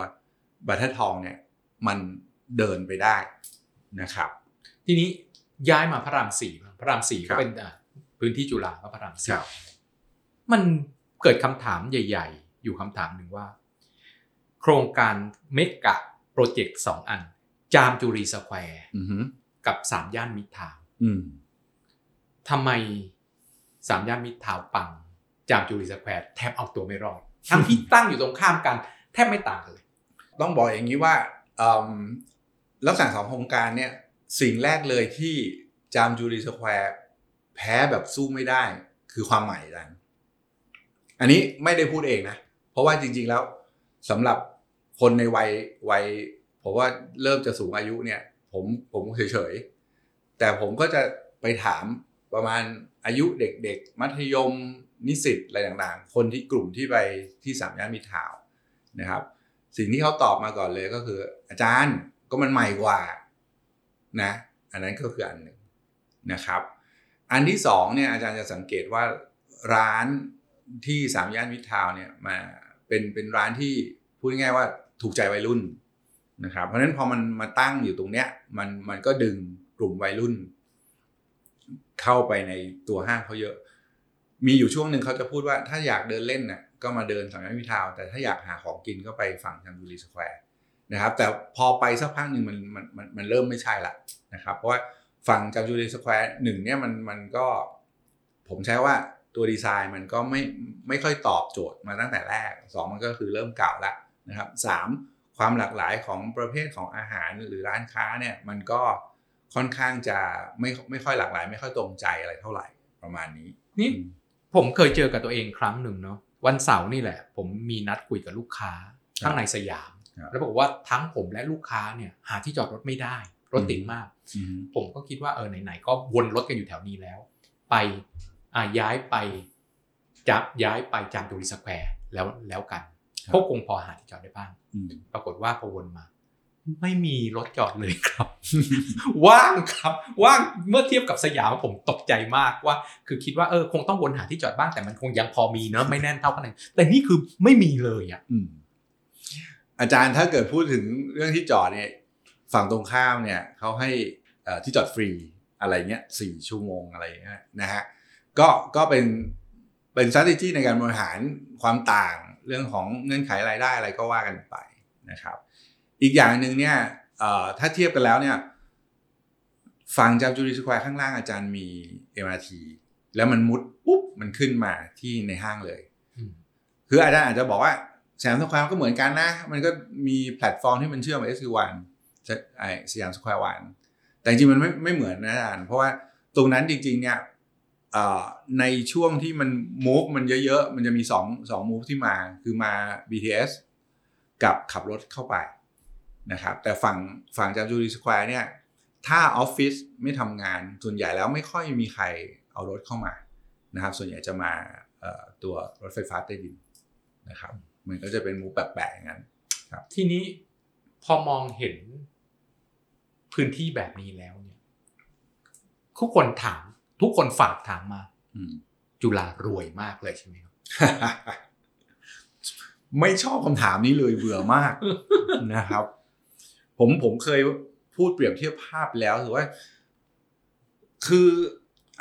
บรรทัดทองเนี่ยมันเดินไปได้นะครับับ ทีนี้ย้ายมาพระรามสี่พระรามสี่ครับก็เป็นอะพื้นที่จุฬาก็พระรามสี่มันเกิดคำถามใหญ่ ๆ อยู่คำถามหนึ่งว่า โครงการเมกะโปรเจกต์สองอัน จามจุรีสแควร์อือฮึกับสามย่านมิตรทาวน์อืมทำไมสามย่านมิตรทาวน์ปัง จามจุรีสแควร์แทบเอาตัวไม่รอดทั้งที่ตั้งอยู่ตรงข้ามกัน แทบไม่ต่างกันเลย ต้องบอกอย่างนี้ว่าเอิ่มลักษณะของโครงการเนี่ย สิ่งแรกเลยที่จามจุรีสแควร์แพ้แบบสู้ไม่ได้ คือความใหม่ดันอันนี้ไม่ได้พูดเองนะ เพราะว่าจริง ๆ แล้ว สำหรับคนในวัยวัยผมว่าเริ่มจะสูงอายุเนี่ย ผมผมเฉยๆแต่ผมก็จะไปถามประมาณอายุเด็กๆ มัธยมนิสิตอะไรต่างๆ คนที่กลุ่มที่ไปที่สามย่านมิตรทาวน์นะครับ สิ่งที่เขาตอบมาก่อนเลยก็คือ อาจารย์ก็มันใหม่กว่านะ อันนั้นก็คืออันหนึ่งนะครับ อันที่สองเนี่ยอาจารย์จะสังเกตว่าร้านที่สามย่านมิตรทาวเนี่ยมา เป็นเป็นร้านที่พูดง่ายๆว่าถูกใจวัยรุ่นนะครับ เพราะฉะนั้นพอมันมาตั้งอยู่ตรงเนี้ย มันมันก็ดึงกลุ่มวัยรุ่น เข้าไปในตัวห้างเขาเยอะ มีอยู่ช่วงหนึ่งเขาจะพูดว่าถ้าอยากเดินเล่นน่ะก็มาเดินสามย่านมิตรทาวน์ แต่ถ้าอยากหาของกินก็ไปฝั่งจามจุรีสแควร์นะครับ แต่พอไปสักพักหนึ่งมันมันมันมันเริ่มไม่ใช่ละนะครับ เพราะว่าฝั่งจามจุรีสแควร์หนึ่งเนี่ยมันมันก็ผมใช้ว่า ตัวดีไซน์มันก็ไม่ไม่ค่อยตอบโจทย์มาตั้งแต่แรกสองมันก็คือเริ่มเก่าแล้วนะครับสามความหลากหลายของประเภทของอาหารหรือร้านค้าเนี่ยมันก็ค่อนข้างจะไม่ไม่ค่อยหลากหลาย ไม่ค่อยตรงใจอะไรเท่าไหร่ประมาณนี้นี่อืมผมเคยเจอกับตัวเองครั้งหนึ่งเนาะวันเสาร์นี่แหละ ผมมีนัดคุยกับลูกค้าข้างในสยามครับแล้วบอกว่าทั้งผมและลูกค้าเนี่ยหาที่จอดรถไม่ได้ รถติดมากอืมผมก็คิดว่าเออไหนๆก็วนรถกันอยู่แถวนี้แล้ว ไป อ่าย้ายไปจับย้ายไปจามจุรีสแควร์แล้วแล้วกันพวกคงพอหาที่จอดได้บ้างอืมปรากฏว่าพอวนมา ไม่มีรถจอดเลยครับ ว่างครับ ว่างเมื่อเทียบกับสยามผมตกใจมากว่า คือคิดว่าเออคงต้องวนหาที่จอดบ้างแต่มันคงยังพอมีเนอะไม่แน่นเท่ากันเลยแต่นี่คือไม่มีเลยอะอืมอาจารย์ถ้าเกิดพูดถึงเรื่องที่จอดเนี่ย ฝั่งตรงข้ามเนี่ยเขาให้เอ่อที่จอดฟรีอะไรเงี้ยสี่ชั่วโมงอะไรเงี้ยนะฮะ ก็ก็เป็นเป็น strategy ในการบริหารความต่างเรื่องของเงื่อนไขรายได้อะไรก็ว่ากันไปนะครับ อีกอย่างหนึ่งเนี่ยเอ่อถ้าเทียบกันแล้วเนี่ยฝั่งจามจุรีสแควร์ข้างล่างอาจารย์มี MRT แล้วมันมุดปุ๊บมันขึ้นมาที่ในห้างเลยอืมคืออาจารย์อาจจะบอกว่าสยามสแควร์ก็เหมือนกันนะ มันก็มีแพลตฟอร์มที่มันเชื่อมกับ SQ1 ไอ้สยามสแควร์วันแต่จริงๆมันไม่ไม่เหมือนนะอาจารย์เพราะว่าตรงนั้นจริงๆเนี่ยเอ่อ ในช่วงที่มัน move มันเยอะๆ มันจะมีสองสอง move ที่มาคือมา BTS กับขับรถเข้าไปนะครับแต่ฝั่งฝั่งจามจุรีสแควร์เนี่ยถ้าออฟฟิศไม่ทำงานส่วนใหญ่แล้วไม่ค่อยมีใครเอารถเข้ามานะครับ ส่วนใหญ่จะมาตัวรถไฟฟ้าใต้ดินนะครับ มันก็จะเป็นมูฟแปลกๆอย่างนั้นทีนี้พอมองเห็นพื้นที่แบบนี้แล้วเนี่ยทุกคนถาม ทุกคนฝากถามมาอืมจุฬารวยมากเลยใช่ไหมครับไม่ชอบคำถามนี้เลยเบื่อมากนะครับ ผมผมเคยพูดเปรียบเทียบภาพแล้วถือว่า คือ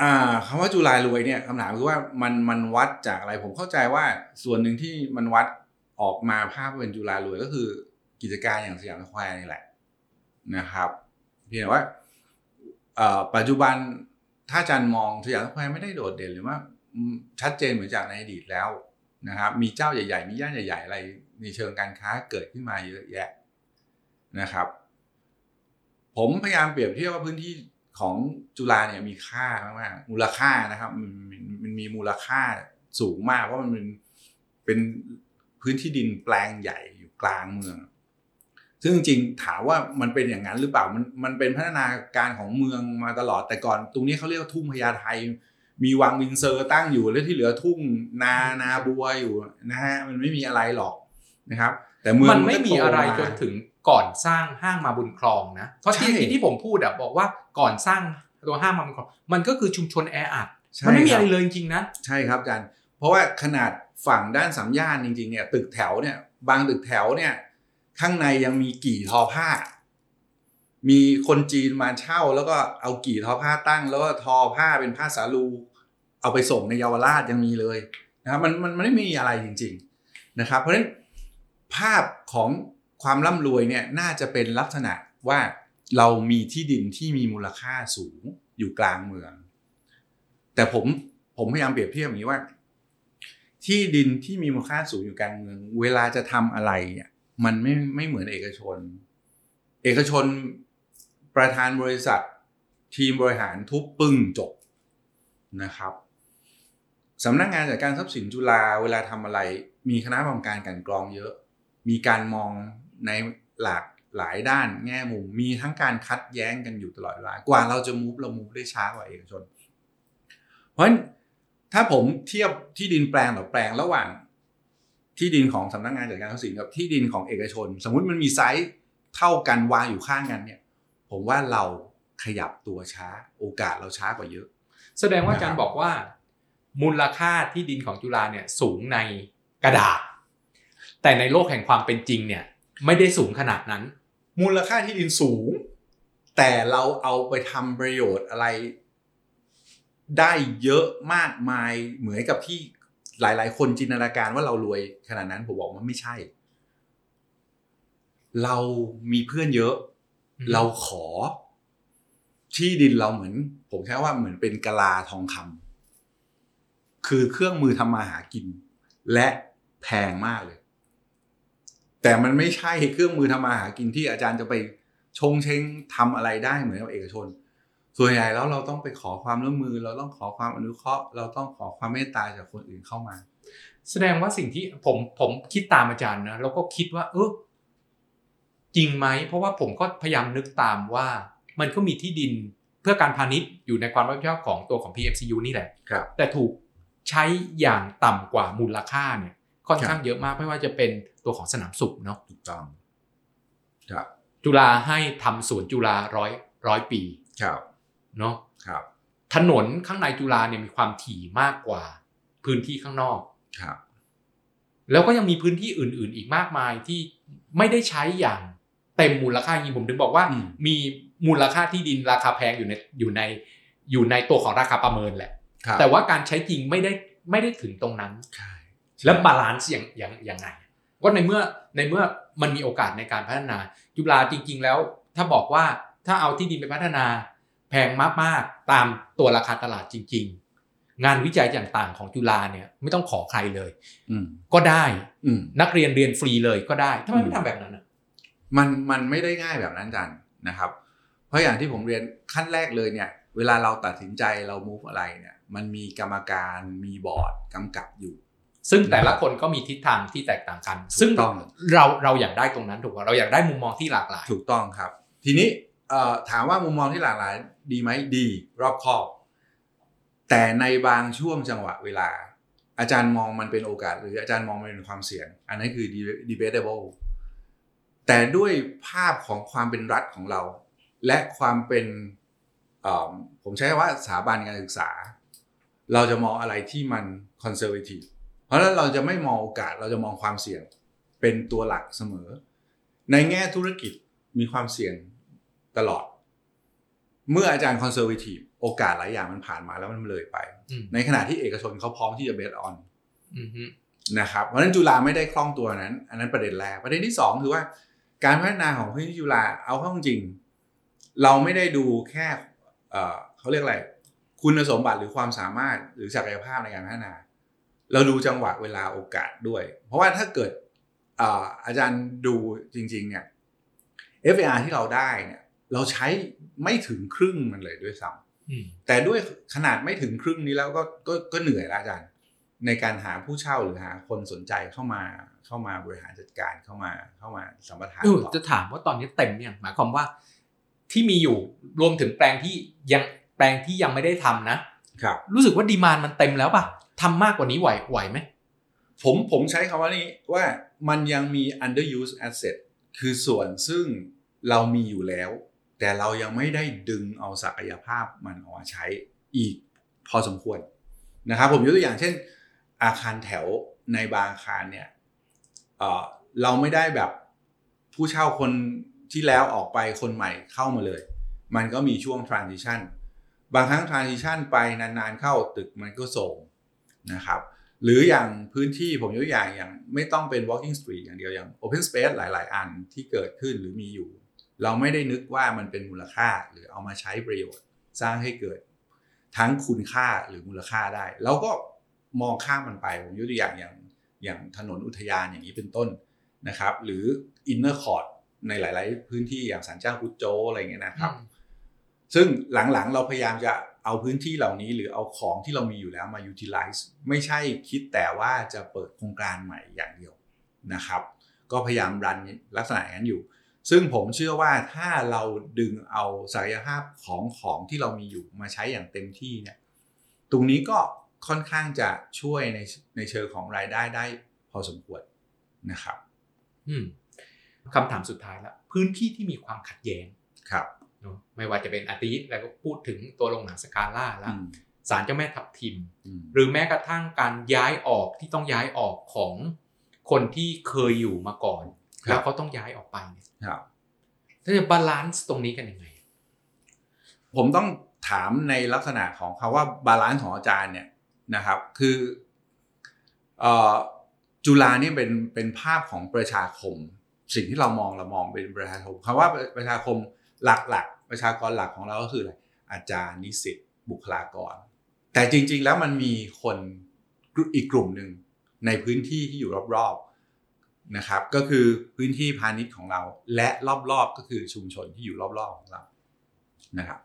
อ่าคำว่าจุฬารวยเนี่ยคำถามคือว่ามันมันวัดจากอะไร ผมเข้าใจว่าส่วนหนึ่งที่มันวัดออกมาภาพเป็นจุฬารวยก็คือ กิจการอย่างสยามสแควร์นี่แหละนะครับเพียงแต่ว่าเอ่อปัจจุบัน ถ้าอาจารย์มองสยามสแควร์ไม่ได้โดดเด่นหรือว่าชัดเจนเหมือนจากในอดีตแล้วนะครับ มีเจ้าใหญ่ๆ มีย่านใหญ่ๆ อะไรในเชิงการค้าเกิดขึ้นมาเยอะแยะนะครับ ผมพยายามเปรียบเทียบว่าพื้นที่ของจุฬาเนี่ยมีค่ามากๆมูลค่านะครับมันมันมีมูลค่าสูงมากเพราะมันเป็นเป็นพื้นที่ดินแปลงใหญ่อยู่กลางเมือง ซึ่งจริงๆถามว่ามันเป็นอย่างนั้นหรือเปล่ามันมันเป็นพัฒนาการของเมืองมาตลอดแต่ก่อน ตรงนี้เขาเรียกว่าทุ่งพญาไทมีวังวินเซอร์ตั้งอยู่แล้วที่เหลือทุ่งนานาบัวอยู่นะฮะมันไม่มีอะไรหรอกนะครับ แต่เมืองมันไม่ก็มีอะไรโตาจนถึงก่อนสร้างห้างมาบุญคลองนะเพราะที่ใช่ที่ที่ผมพูดอะบอกว่าก่อนสร้างตัวห้างมาบุญคลอง มันก็คือชุมชนแออัดใช่มันไม่มีครับอะไรเลยจริงๆนะใช่ครับอาจารย์เพราะว่าขนาดฝั่งด้านสามย่านจริงๆเนี่ยตึกแถวเนี่ยบางตึกแถวเนี่ย ข้างในยังมีกี่ทอผ้า มีคนจีนมาเช่า แล้วก็เอากี่ทอผ้าตั้ง แล้วก็ทอผ้าเป็นผ้าสาลู เอาไปส่งในเยาวราชยังมีเลยนะครับมันมันมันไม่มีอะไรจริง ๆนะครับ เพราะฉะนั้นภาพของความร่ำรวยเนี่ยน่าจะเป็นลักษณะว่าเรามีที่ดินที่มีมูลค่าสูงอยู่กลางเมือง แต่ผมผมพยายามเปรียบเทียบอย่างนี้ว่า ที่ดินที่มีมูลค่าสูงอยู่กลางเมือง เวลาจะทำอะไรเนี่ย มันไม่ไม่เหมือนเอกชน เอกชนประธานบริษัท ทีมบริหารทุบปึ้งจบนะครับสำนักงานจัดการทรัพย์สินจุฬาเวลาทำอะไร มีคณะกรรมการกันกรองเยอะ มีการมองในหลากหลายด้านแง่มุมมีทั้งการคัดแย้งกันอยู่ตลอดเวลากว่าเราจะมูฟเรามูฟได้ช้ากว่าเอกชน เพราะฉะนั้นถ้าผมเทียบที่ดินแปลงต่อแปลงระหว่าง ที่ดินของสำนักงานจัดการทรัพย์สินกับที่ดินของเอกชน สมมุติมันมีไซส์เท่ากันวางอยู่ข้างกันเนี่ย ผมว่าเราขยับตัวช้าโอกาสเราช้ากว่าเยอะ แสดงว่าอาจารย์บอกว่า มูลค่าที่ดินของจุฬาเนี่ยสูงในกระดาษ แต่ในโลกแห่งความเป็นจริงเนี่ย ไม่ได้สูงขนาดนั้น มูลค่าที่ดินสูง แต่เราเอาไปทำประโยชน์อะไร ได้เยอะมากมายเหมือนกับที่ หลาย ๆ คนจินตนาการว่าเรารวยขนาดนั้นผมบอกว่าไม่ใช่ เรามีเพื่อนเยอะอืมเราขอ ที่ดินเราเหมือน ผมใช้ว่าเหมือนเป็นกะลาทองคำคือเครื่องมือทำมาหากิน และแพงมากเลย แต่มันไม่ใช่เครื่องมือทำมาหากินที่อาจารย์จะไปชงเชงทำอะไรได้เหมือนกับเอกชน ส่วนใหญ่แล้วเราต้องไปขอความร่วมมือ เราต้องขอความอนุเคราะห์ เราต้องขอความเมตตาจากคนอื่นเข้ามา แสดงว่าสิ่งที่ผมผมคิดตามอาจารย์นะแล้วก็คิดว่า เออจริงไหมเพราะว่าผมก็พยายามนึกตามว่า มันก็มีที่ดินเพื่อการพาณิชย์อยู่ในความรับผิดชอบของตัวของ PFCU นี่แหละครับ แต่ถูกใช้อย่างต่ำกว่ามูลค่าเนี่ยค่อนข้างเยอะมากไม่ว่าจะเป็นตัวของสนามสุขเนาะถูกต้องครับจุฬาให้ทำสวนจุฬาร้อยร้อยปีครับ เนาะครับ ถนนข้างในจุฬาเนี่ยมีความถี่มากกว่าพื้นที่ข้างนอกครับ แล้วก็ยังมีพื้นที่อื่น ๆ อีกมากมายที่ไม่ได้ใช้อย่างเต็มมูลค่าจริงผมถึงบอกว่าอืมมีมูลค่าที่ดินราคาแพงอยู่ในอยู่ในอยู่ในตัวของราคาประเมินแหละครับแต่ว่าการใช้จริงไม่ได้ไม่ได้ถึงตรงนั้นใช่แล้ว balance อย่างอย่างอย่างไงก็ในเมื่อในเมื่อมันมีโอกาสในการพัฒนา จุฬาจริง ๆ แล้ว ถ้าบอกว่าถ้าเอาที่ดินไปพัฒนา แพงมากๆ ตามตัวราคาตลาดจริง ๆ งานวิจัยต่างๆของจุฬาเนี่ยไม่ต้องขอใครเลยอืมก็ได้อืมนักเรียนเรียนฟรีเลยก็ได้ทำไมอืไม่มทำแบบนั้นอะมันมันไม่ได้ง่ายแบบนั้นจันนะครับ เพราะอย่างที่ผมเรียนขั้นแรกเลยเนี่ย เวลาเราตัดสินใจเรา move อะไรเนี่ย มันมีกรรมการมีบอร์ดกำกับอยู่ซึ่งแต่ละคนก็มีทิศทางที่แตกต่างกันถูกซึ่งต้องเราเราอยากได้ตรงนั้นถูกป่ะเราอยากได้มุมมองที่หลากหลาย ถูกต้องครับ ทีนี้เอ่อ ถามว่ามุมมองที่หลากหลาย ดีไหมดี รอบคอบ แต่ในบางช่วงจังหวะเวลา อาจารย์มองมันเป็นโอกาส หรืออาจารย์มองมันเป็นความเสี่ยง อันนั้นคือ debatable แต่ด้วยภาพของความเป็นรัฐของเรา และความเป็นผมใช้คำว่าสถาบันการศึกษา เราจะมองอะไรที่มัน conservative เพราะฉะนั้นเราจะไม่มองโอกาสเราจะมองความเสี่ยงเป็นตัวหลักเสมอ ในแง่ธุรกิจมีความเสี่ยง ตลอด เมื่ออาจารย์ conservative โอกาสหลายอย่างมันผ่านมาแล้วมันเลยไปอืมในขณะที่เอกชนเขาพร้อมที่จะ bet on อืมฮึนะครับเพราะฉะนั้นจุฬาไม่ได้คล่องตัวนั้น อันนั้นประเด็นแรกประเด็นที่สองคือว่า การพัฒนาของพื้นที่จุฬาเอาเข้าจริง เราไม่ได้ดูแค่เอ่อเขาเรียกอะไร คุณสมบัติหรือความสามารถหรือศักยภาพในการพัฒนา เราดูจังหวะเวลาโอกาสด้วย เพราะว่าถ้าเกิดเอ่ออาจารย์ดูจริงๆเนี่ย FAR ที่เราได้เนี่ย เราใช้ไม่ถึงครึ่งมันเลยด้วยซ้ำอืมแต่ด้วยขนาดไม่ถึงครึ่งนี้แล้วก็ก็ก็เหนื่อยแล้วอาจารย์ ในการหาผู้เช่าหรือหาคนสนใจเข้ามาเข้ามาบริหารจัดการเข้ามาเข้ามาสัมปทานเออต่อจะถามว่าตอนนี้เต็มยังหมายความว่าที่มีอยู่รวมถึงแปลงที่ยังแปลงที่ยังไม่ได้ทำนะครับ รู้สึกว่าดีมานมันเต็มแล้วป่ะทำมากกว่านี้ไหวไหวไหมผมผมใช้คำว่านี้ว่ามันยังมี underuse asset คือส่วนซึ่งเรามีอยู่แล้ว แต่เรายังไม่ได้ดึงเอาศักยภาพมันออกมาใช้อีกพอสมควรนะครับผมยกตัวอย่างเช่น อาคารแถวในบางอาคารเนี่ยเเราไม่ได้แบบผู้เช่าคนที่แล้วออกไปคนใหม่เข้ามาเลย มันก็มีช่วง transition บางครั้ง transition ไปนานๆเข้าตึกมันก็โทรมนะครับหรืออย่างพื้นที่ผมยกตัวอย่างอย่างไม่ต้องเป็น walking street อย่างเดียวอย่าง open space หลาย ๆ อันที่เกิดขึ้นหรือมีอยู่ เราไม่ได้นึกว่ามันเป็นมูลค่าหรือเอามาใช้ประโยชน์ สร้างให้เกิดทั้งคุณค่าหรือมูลค่าได้เราก็มองข้ามมันไปผมยกตัวอย่างอย่างอย่างถนนอุทยานอย่างนี้เป็นต้นนะครับ หรือ inner court ในหลาย ๆ พื้นที่อย่างสันเจ้าพุทธโจอะไรเงี้ยนะครับ ซึ่งหลัง ๆ เราพยายามจะเอาพื้นที่เหล่านี้หรือเอาของที่เรามีอยู่แล้วมา utilize ไม่ใช่คิดแต่ว่าจะเปิดโครงการใหม่อย่างเดียวนะครับ ก็พยายามรันลักษณะอย่างนั้นอยู่ ซึ่งผมเชื่อว่าถ้าเราดึงเอาศักยภาพของของที่เรามีอยู่มาใช้อย่างเต็มที่เนี่ยตรงนี้ก็ค่อนข้างจะช่วยในในเชิงของรายได้ได้พอสมควรนะครับอืมคำถามสุดท้ายละพื้นที่ที่มีความขัดแย้งครับเนอะไม่ว่าจะเป็นอาทิตย์แล้วก็พูดถึงตัวโรงหนังสกาล่าแล้วอืมศาลเจ้าแม่ทับทิมอืมหรือแม้กระทั่งการย้ายออกที่ต้องย้ายออกของคนที่เคยอยู่มาก่อน แล้วเขาต้องย้ายออกไปเนี่ยครับถ้าจะ balance ตรงนี้กันยังไง ผมต้องถามในลักษณะของคำว่า balance ของอาจารย์เนี่ยนะครับ คือเอ่อจุฬานี่เป็นเป็นภาพของประชาคม สิ่งที่เรามองเรามองเป็นประชาคมคำว่าประชาคมหลักๆ ประชากรหลักของเราก็คืออะไรอาจารย์นิสิตบุคลากร แต่จริงๆแล้วมันมีคนอีกกลุ่มหนึ่งในพื้นที่ที่อยู่รอบๆ นะครับก็คือพื้นที่พาณิชย์ของเรา และรอบๆก็คือชุมชนที่อยู่รอบๆของเรานะครับ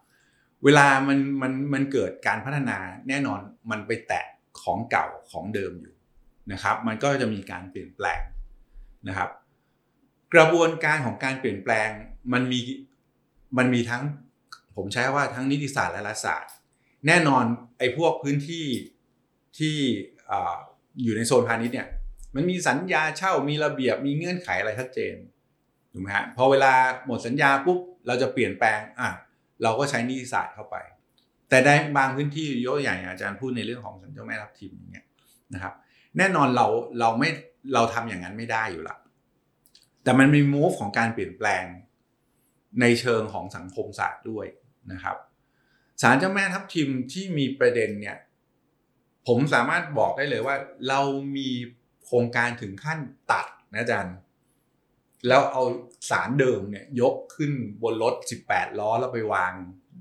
เวลามันมันมันเกิดการพัฒนาแน่นอนมันไปแตะของเก่าของเดิมอยู่นะครับมันก็จะมีการเปลี่ยนแปลงนะครับ กระบวนการของการเปลี่ยนแปลงมันมีมันมีทั้งผมใช้ว่าทั้งนิติศาสตร์และรัฐศาสตร์ แน่นอนไอ้พวกพื้นที่ที่อยู่ในโซนพาณิชย์เนี่ย มันมีสัญญาเช่ามีระเบียบมีเงื่อนไขอะไรชัดเจนถูกไหมฮะพอเวลาหมดสัญญาปุ๊บเราจะเปลี่ยนแปลงอะเราก็ใช้นิติศาสตร์เข้าไป แต่ในบางพื้นที่ยกอย่างอาจารย์พูดในเรื่องของสัญญาแม่รับทิมอย่างเงี้ยนะครับ แน่นอนเราเราไม่เราทำอย่างนั้นไม่ได้อยู่ละแต่มันมีมูฟของการเปลี่ยนแปลงในเชิงของสังคมศาสตร์ด้วยนะครับศาลเจ้าแม่ทับทิมที่มีประเด็นเนี่ยผมสามารถบอกได้เลยว่า เรามี โครงการถึงขั้นตัดนะอาจารย์แล้วเอาสารเดิมเนี่ยยกขึ้นบนรถ 18 ล้อแล้วไปวาง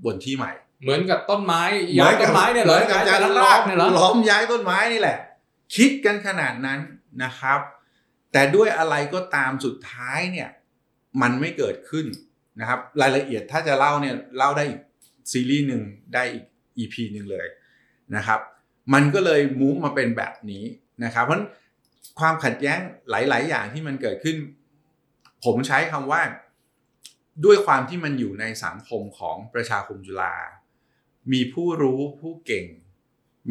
บนที่ใหม่ เหมือนกับต้นไม้ย้ายต้นไม้เนี่ยเหรอมือนกับการรากเนี่ยเหรอล้อมย้ายต้นไม้นี่แหละ คิดกันขนาดนั้นนะครับ แต่ด้วยอะไรก็ตามสุดท้ายเนี่ย มันไม่เกิดขึ้นนะครับ รายละเอียดถ้าจะเล่าเนี่ยเล่าได้อีกซีรีส์หนึ่งได้อีก EP หนึ่งเลยนะครับ มันก็เลยมูฟมาเป็นแบบนี้นะครับเพราะ ความขัดแย้งหลาย ๆ อย่างที่มันเกิดขึ้น ผมใช้คำว่า ด้วยความที่มันอยู่ในสังคมของประชาคมจุฬามีผู้รู้ผู้เก่ง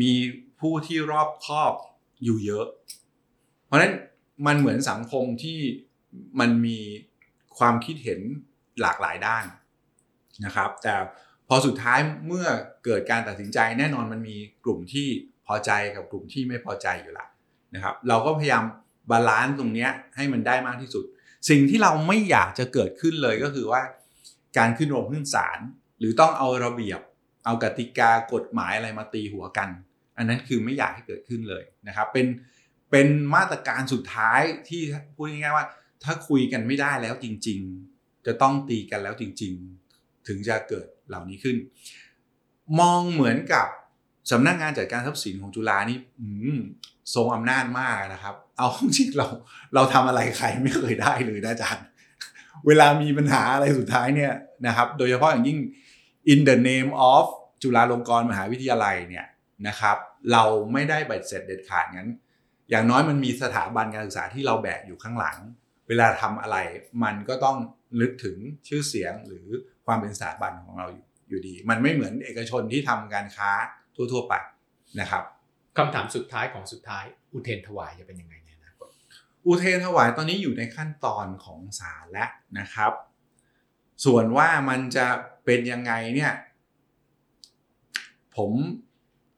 มีผู้ที่รอบคอบอยู่เยอะ เพราะฉะนั้นมันเหมือนสังคมที่มันมีความคิดเห็นหลากหลายด้านนะครับ แต่พอสุดท้ายเมื่อเกิดการตัดสินใจแน่นอนมันมีกลุ่มที่พอใจกับกลุ่มที่ไม่พอใจอยู่ละ นะครับเราก็พยายาม balance ตรงนี้ให้มันได้มากที่สุด สิ่งที่เราไม่อยากจะเกิดขึ้นเลยก็คือว่า การขึ้นโรงขึ้นศาลหรือต้องเอาระเบียบ เอากติกากฎหมายอะไรมาตีหัวกัน อันนั้นคือไม่อยากให้เกิดขึ้นเลยนะครับเป็นเป็นมาตรการสุดท้ายที่พูดง่ายๆว่า ถ้าคุยกันไม่ได้แล้วจริง ๆ จะต้องตีกันแล้วจริง ๆ ถึงจะเกิดเหล่านี้ขึ้น มองเหมือนกับสำนักงานจัดการทรัพย์สินของจุฬานี่ ทรงอำนาจมากนะครับ เอาจริงเราเราทำอะไรใครไม่เคยได้เลยนะอาจารย์ เวลามีปัญหาอะไรสุดท้ายเนี่ยนะครับ โดยเฉพาะอย่างยิ่ง in the name of จุฬาลงกรณ์มหาวิทยาลัยเนี่ยนะครับ เราไม่ได้ใบเสร็จเด็ดขาดงั้น อย่างน้อยมันมีสถาบันการศึกษาที่เราแบกอยู่ข้างหลัง เวลาทำอะไรมันก็ต้องนึกถึงชื่อเสียงหรือความเป็นสถาบันของเราอยู่อยู่ดี มันไม่เหมือนเอกชนที่ทำการค้าทั่ว ๆ ไปนะครับ คำถามสุดท้ายของสุดท้าย อุเทนถวายจะเป็นยังไงในอนาคตอุเทนถวายตอนนี้อยู่ในขั้นตอนของศาลแล้วนะครับ ส่วนว่ามันจะเป็นยังไงเนี่ย ผม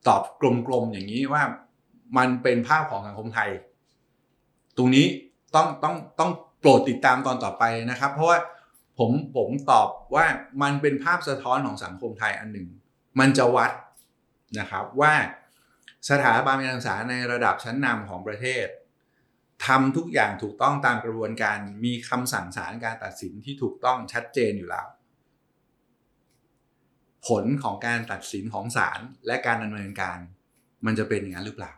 ตอบกลมๆอย่างนี้ว่ามันเป็นภาพของสังคมไทย ตรงนี้ต้องต้องต้องโปรดติดตามตอนต่อไปนะครับ เพราะว่าผมผมตอบว่ามันเป็นภาพสะท้อนของสังคมไทยอันหนึ่ง มันจะวัดนะครับว่า สถาบันการศึกษาในระดับชั้นนำของประเทศทำทุกอย่างถูกต้องตามกระบวนการมีคำสั่งศาลการตัดสินที่ถูกต้องชัดเจนอยู่แล้ว ผลของการตัดสินของศาลและการดำเนินการ มันจะเป็นอย่างนั้นหรือเปล่า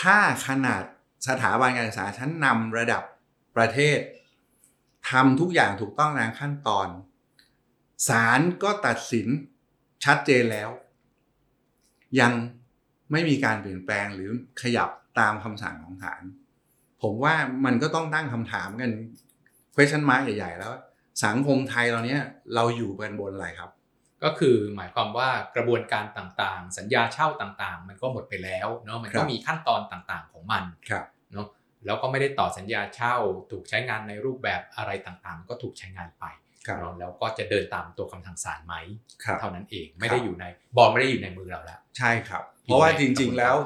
ถ้าขนาดสถาบันการศึกษาชั้นนำระดับประเทศทำทุกอย่างถูกต้องตามขั้นตอนศาลก็ตัดสินชัดเจนแล้ว ยังไม่มีการเปลี่ยนแปลงหรือขยับตามคำสั่งของศาลผมว่ามันก็ต้องตั้งคำถามกัน question mark ใหญ่ๆ แล้ว สังคมไทยเราเนี้ยเราอยู่กันบนอะไรครับ ก็คือหมายความว่ากระบวนการต่างๆ สัญญาเช่าต่างๆ มันก็หมดไปแล้วเนาะมันก็มีขั้นตอนต่างๆ ของมันครับเนาะแล้วก็ไม่ได้ต่อสัญญาเช่า ถูกใช้งานในรูปแบบอะไรต่างๆ ก็ถูกใช้งานไปครับ เนาะแล้วก็จะเดินตามตัวคำสั่งศาลไหมครับเท่านั้นเองไม่ได้อยู่ในบอลไม่ได้อยู่ในมือเราแล้วใช่ครับ เพราะว่าจริง ๆแล้ว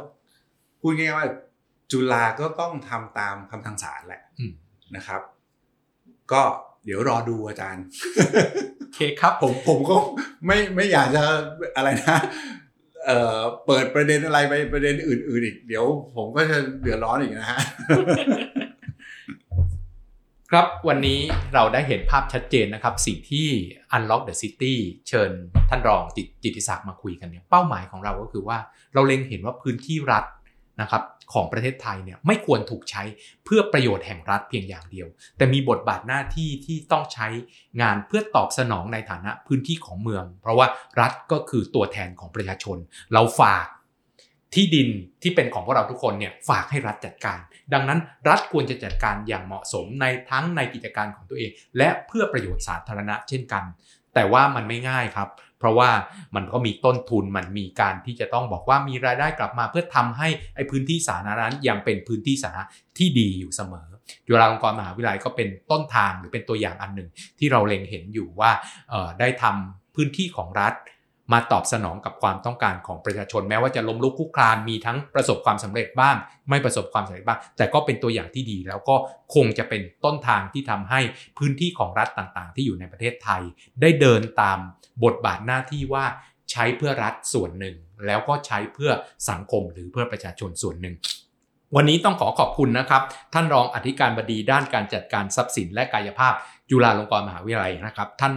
พูดง่ายๆว่าจุฬาก็ต้องทำตามคำสั่งศาลแหละอืมนะครับ ก็เดี๋ยวรอดูอาจารย์โอเคครับผมผมก็ไม่ไม่อยากจะอะไรนะเอ่อเปิดประเด็นอะไรไปประเด็นอื่น ๆ อีก เดี๋ยวผมก็จะเดือดร้อนอีกนะฮะ ครับวันนี้เราได้เห็นภาพชัดเจนนะครับสิ่งที่ Unlock the City เชิญท่านรองจิตจิตติศักดิ์มาคุยกันเนี่ยเป้าหมายของเราก็คือว่าเราเล็งเห็นว่าพื้นที่รัฐนะครับของประเทศไทยเนี่ยไม่ควรถูกใช้เพื่อประโยชน์แห่งรัฐเพียงอย่างเดียว แต่มีบทบาทหน้าที่ที่ต้องใช้งานเพื่อตอบสนองในฐานะพื้นที่ของเมือง เพราะว่ารัฐก็คือตัวแทนของประชาชน เราฝาก ที่ดินที่เป็นของพวกเราทุกคนเนี่ยฝากให้รัฐจัดการ ดังนั้นรัฐควรจะจัดการอย่างเหมาะสมในทั้งในกิจการของตัวเอง และเพื่อประโยชน์สาธารณะเช่นกัน แต่ว่ามันไม่ง่ายครับ เพราะว่ามันก็มีต้นทุนมันมีการที่จะต้องบอกว่ามีรายได้กลับมาเพื่อทำให้ไอ้พื้นที่สาธารณะนั้นยังเป็นพื้นที่สาธารณะที่ดีอยู่เสมอจุฬาลงกรณ์มหาวิทยาลัยก็เป็นต้นทางหรือเป็นตัวอย่างอันหนึ่งที่เราเล็งเห็นอยู่ว่าเออได้ทำพื้นที่ของรัฐ มาตอบสนองกับความต้องการของประชาชน แม้ว่าจะล้มลุกคุกคลานมีทั้งประสบความสำเร็จบ้าง ไม่ประสบความสำเร็จบ้าง แต่ก็เป็นตัวอย่างที่ดี แล้วก็คงจะเป็นต้นทางที่ทำให้พื้นที่ของรัฐต่างๆ ที่อยู่ในประเทศไทย ได้เดินตามบทบาทหน้าที่ว่าใช้เพื่อรัฐส่วนหนึ่ง แล้วก็ใช้เพื่อสังคมหรือเพื่อประชาชนส่วนหนึ่งวันนี้ต้องขอขอบคุณนะครับ ท่านรองอธิการบดีด้านการจัดการทรัพย์สินและกายภาพ จุฬาลงกรณ์มหาวิทยาลัยนะครับ ท่าน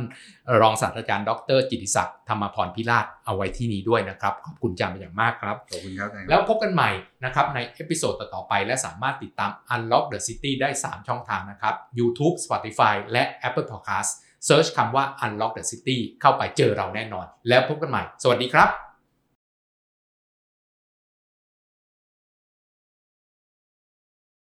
รองศาสตราจารย์ดร จิตติศักดิ์ธรรมพรพิราชเอาไว้ที่นี้ด้วยนะครับ ขอบคุณจำเป็นอย่างมากครับขอบคุณครับอาจารย์แล้วพบกันใหม่นะครับใน episode ต่อๆไป และสามารถติดตาม Unlock the City ได้ 3 ช่องทางนะครับ YouTube Spotify และ Apple Podcast Search คำว่า Unlock the City เข้าไปเจอเราแน่นอน แล้วพบกันใหม่ สวัสดีครับ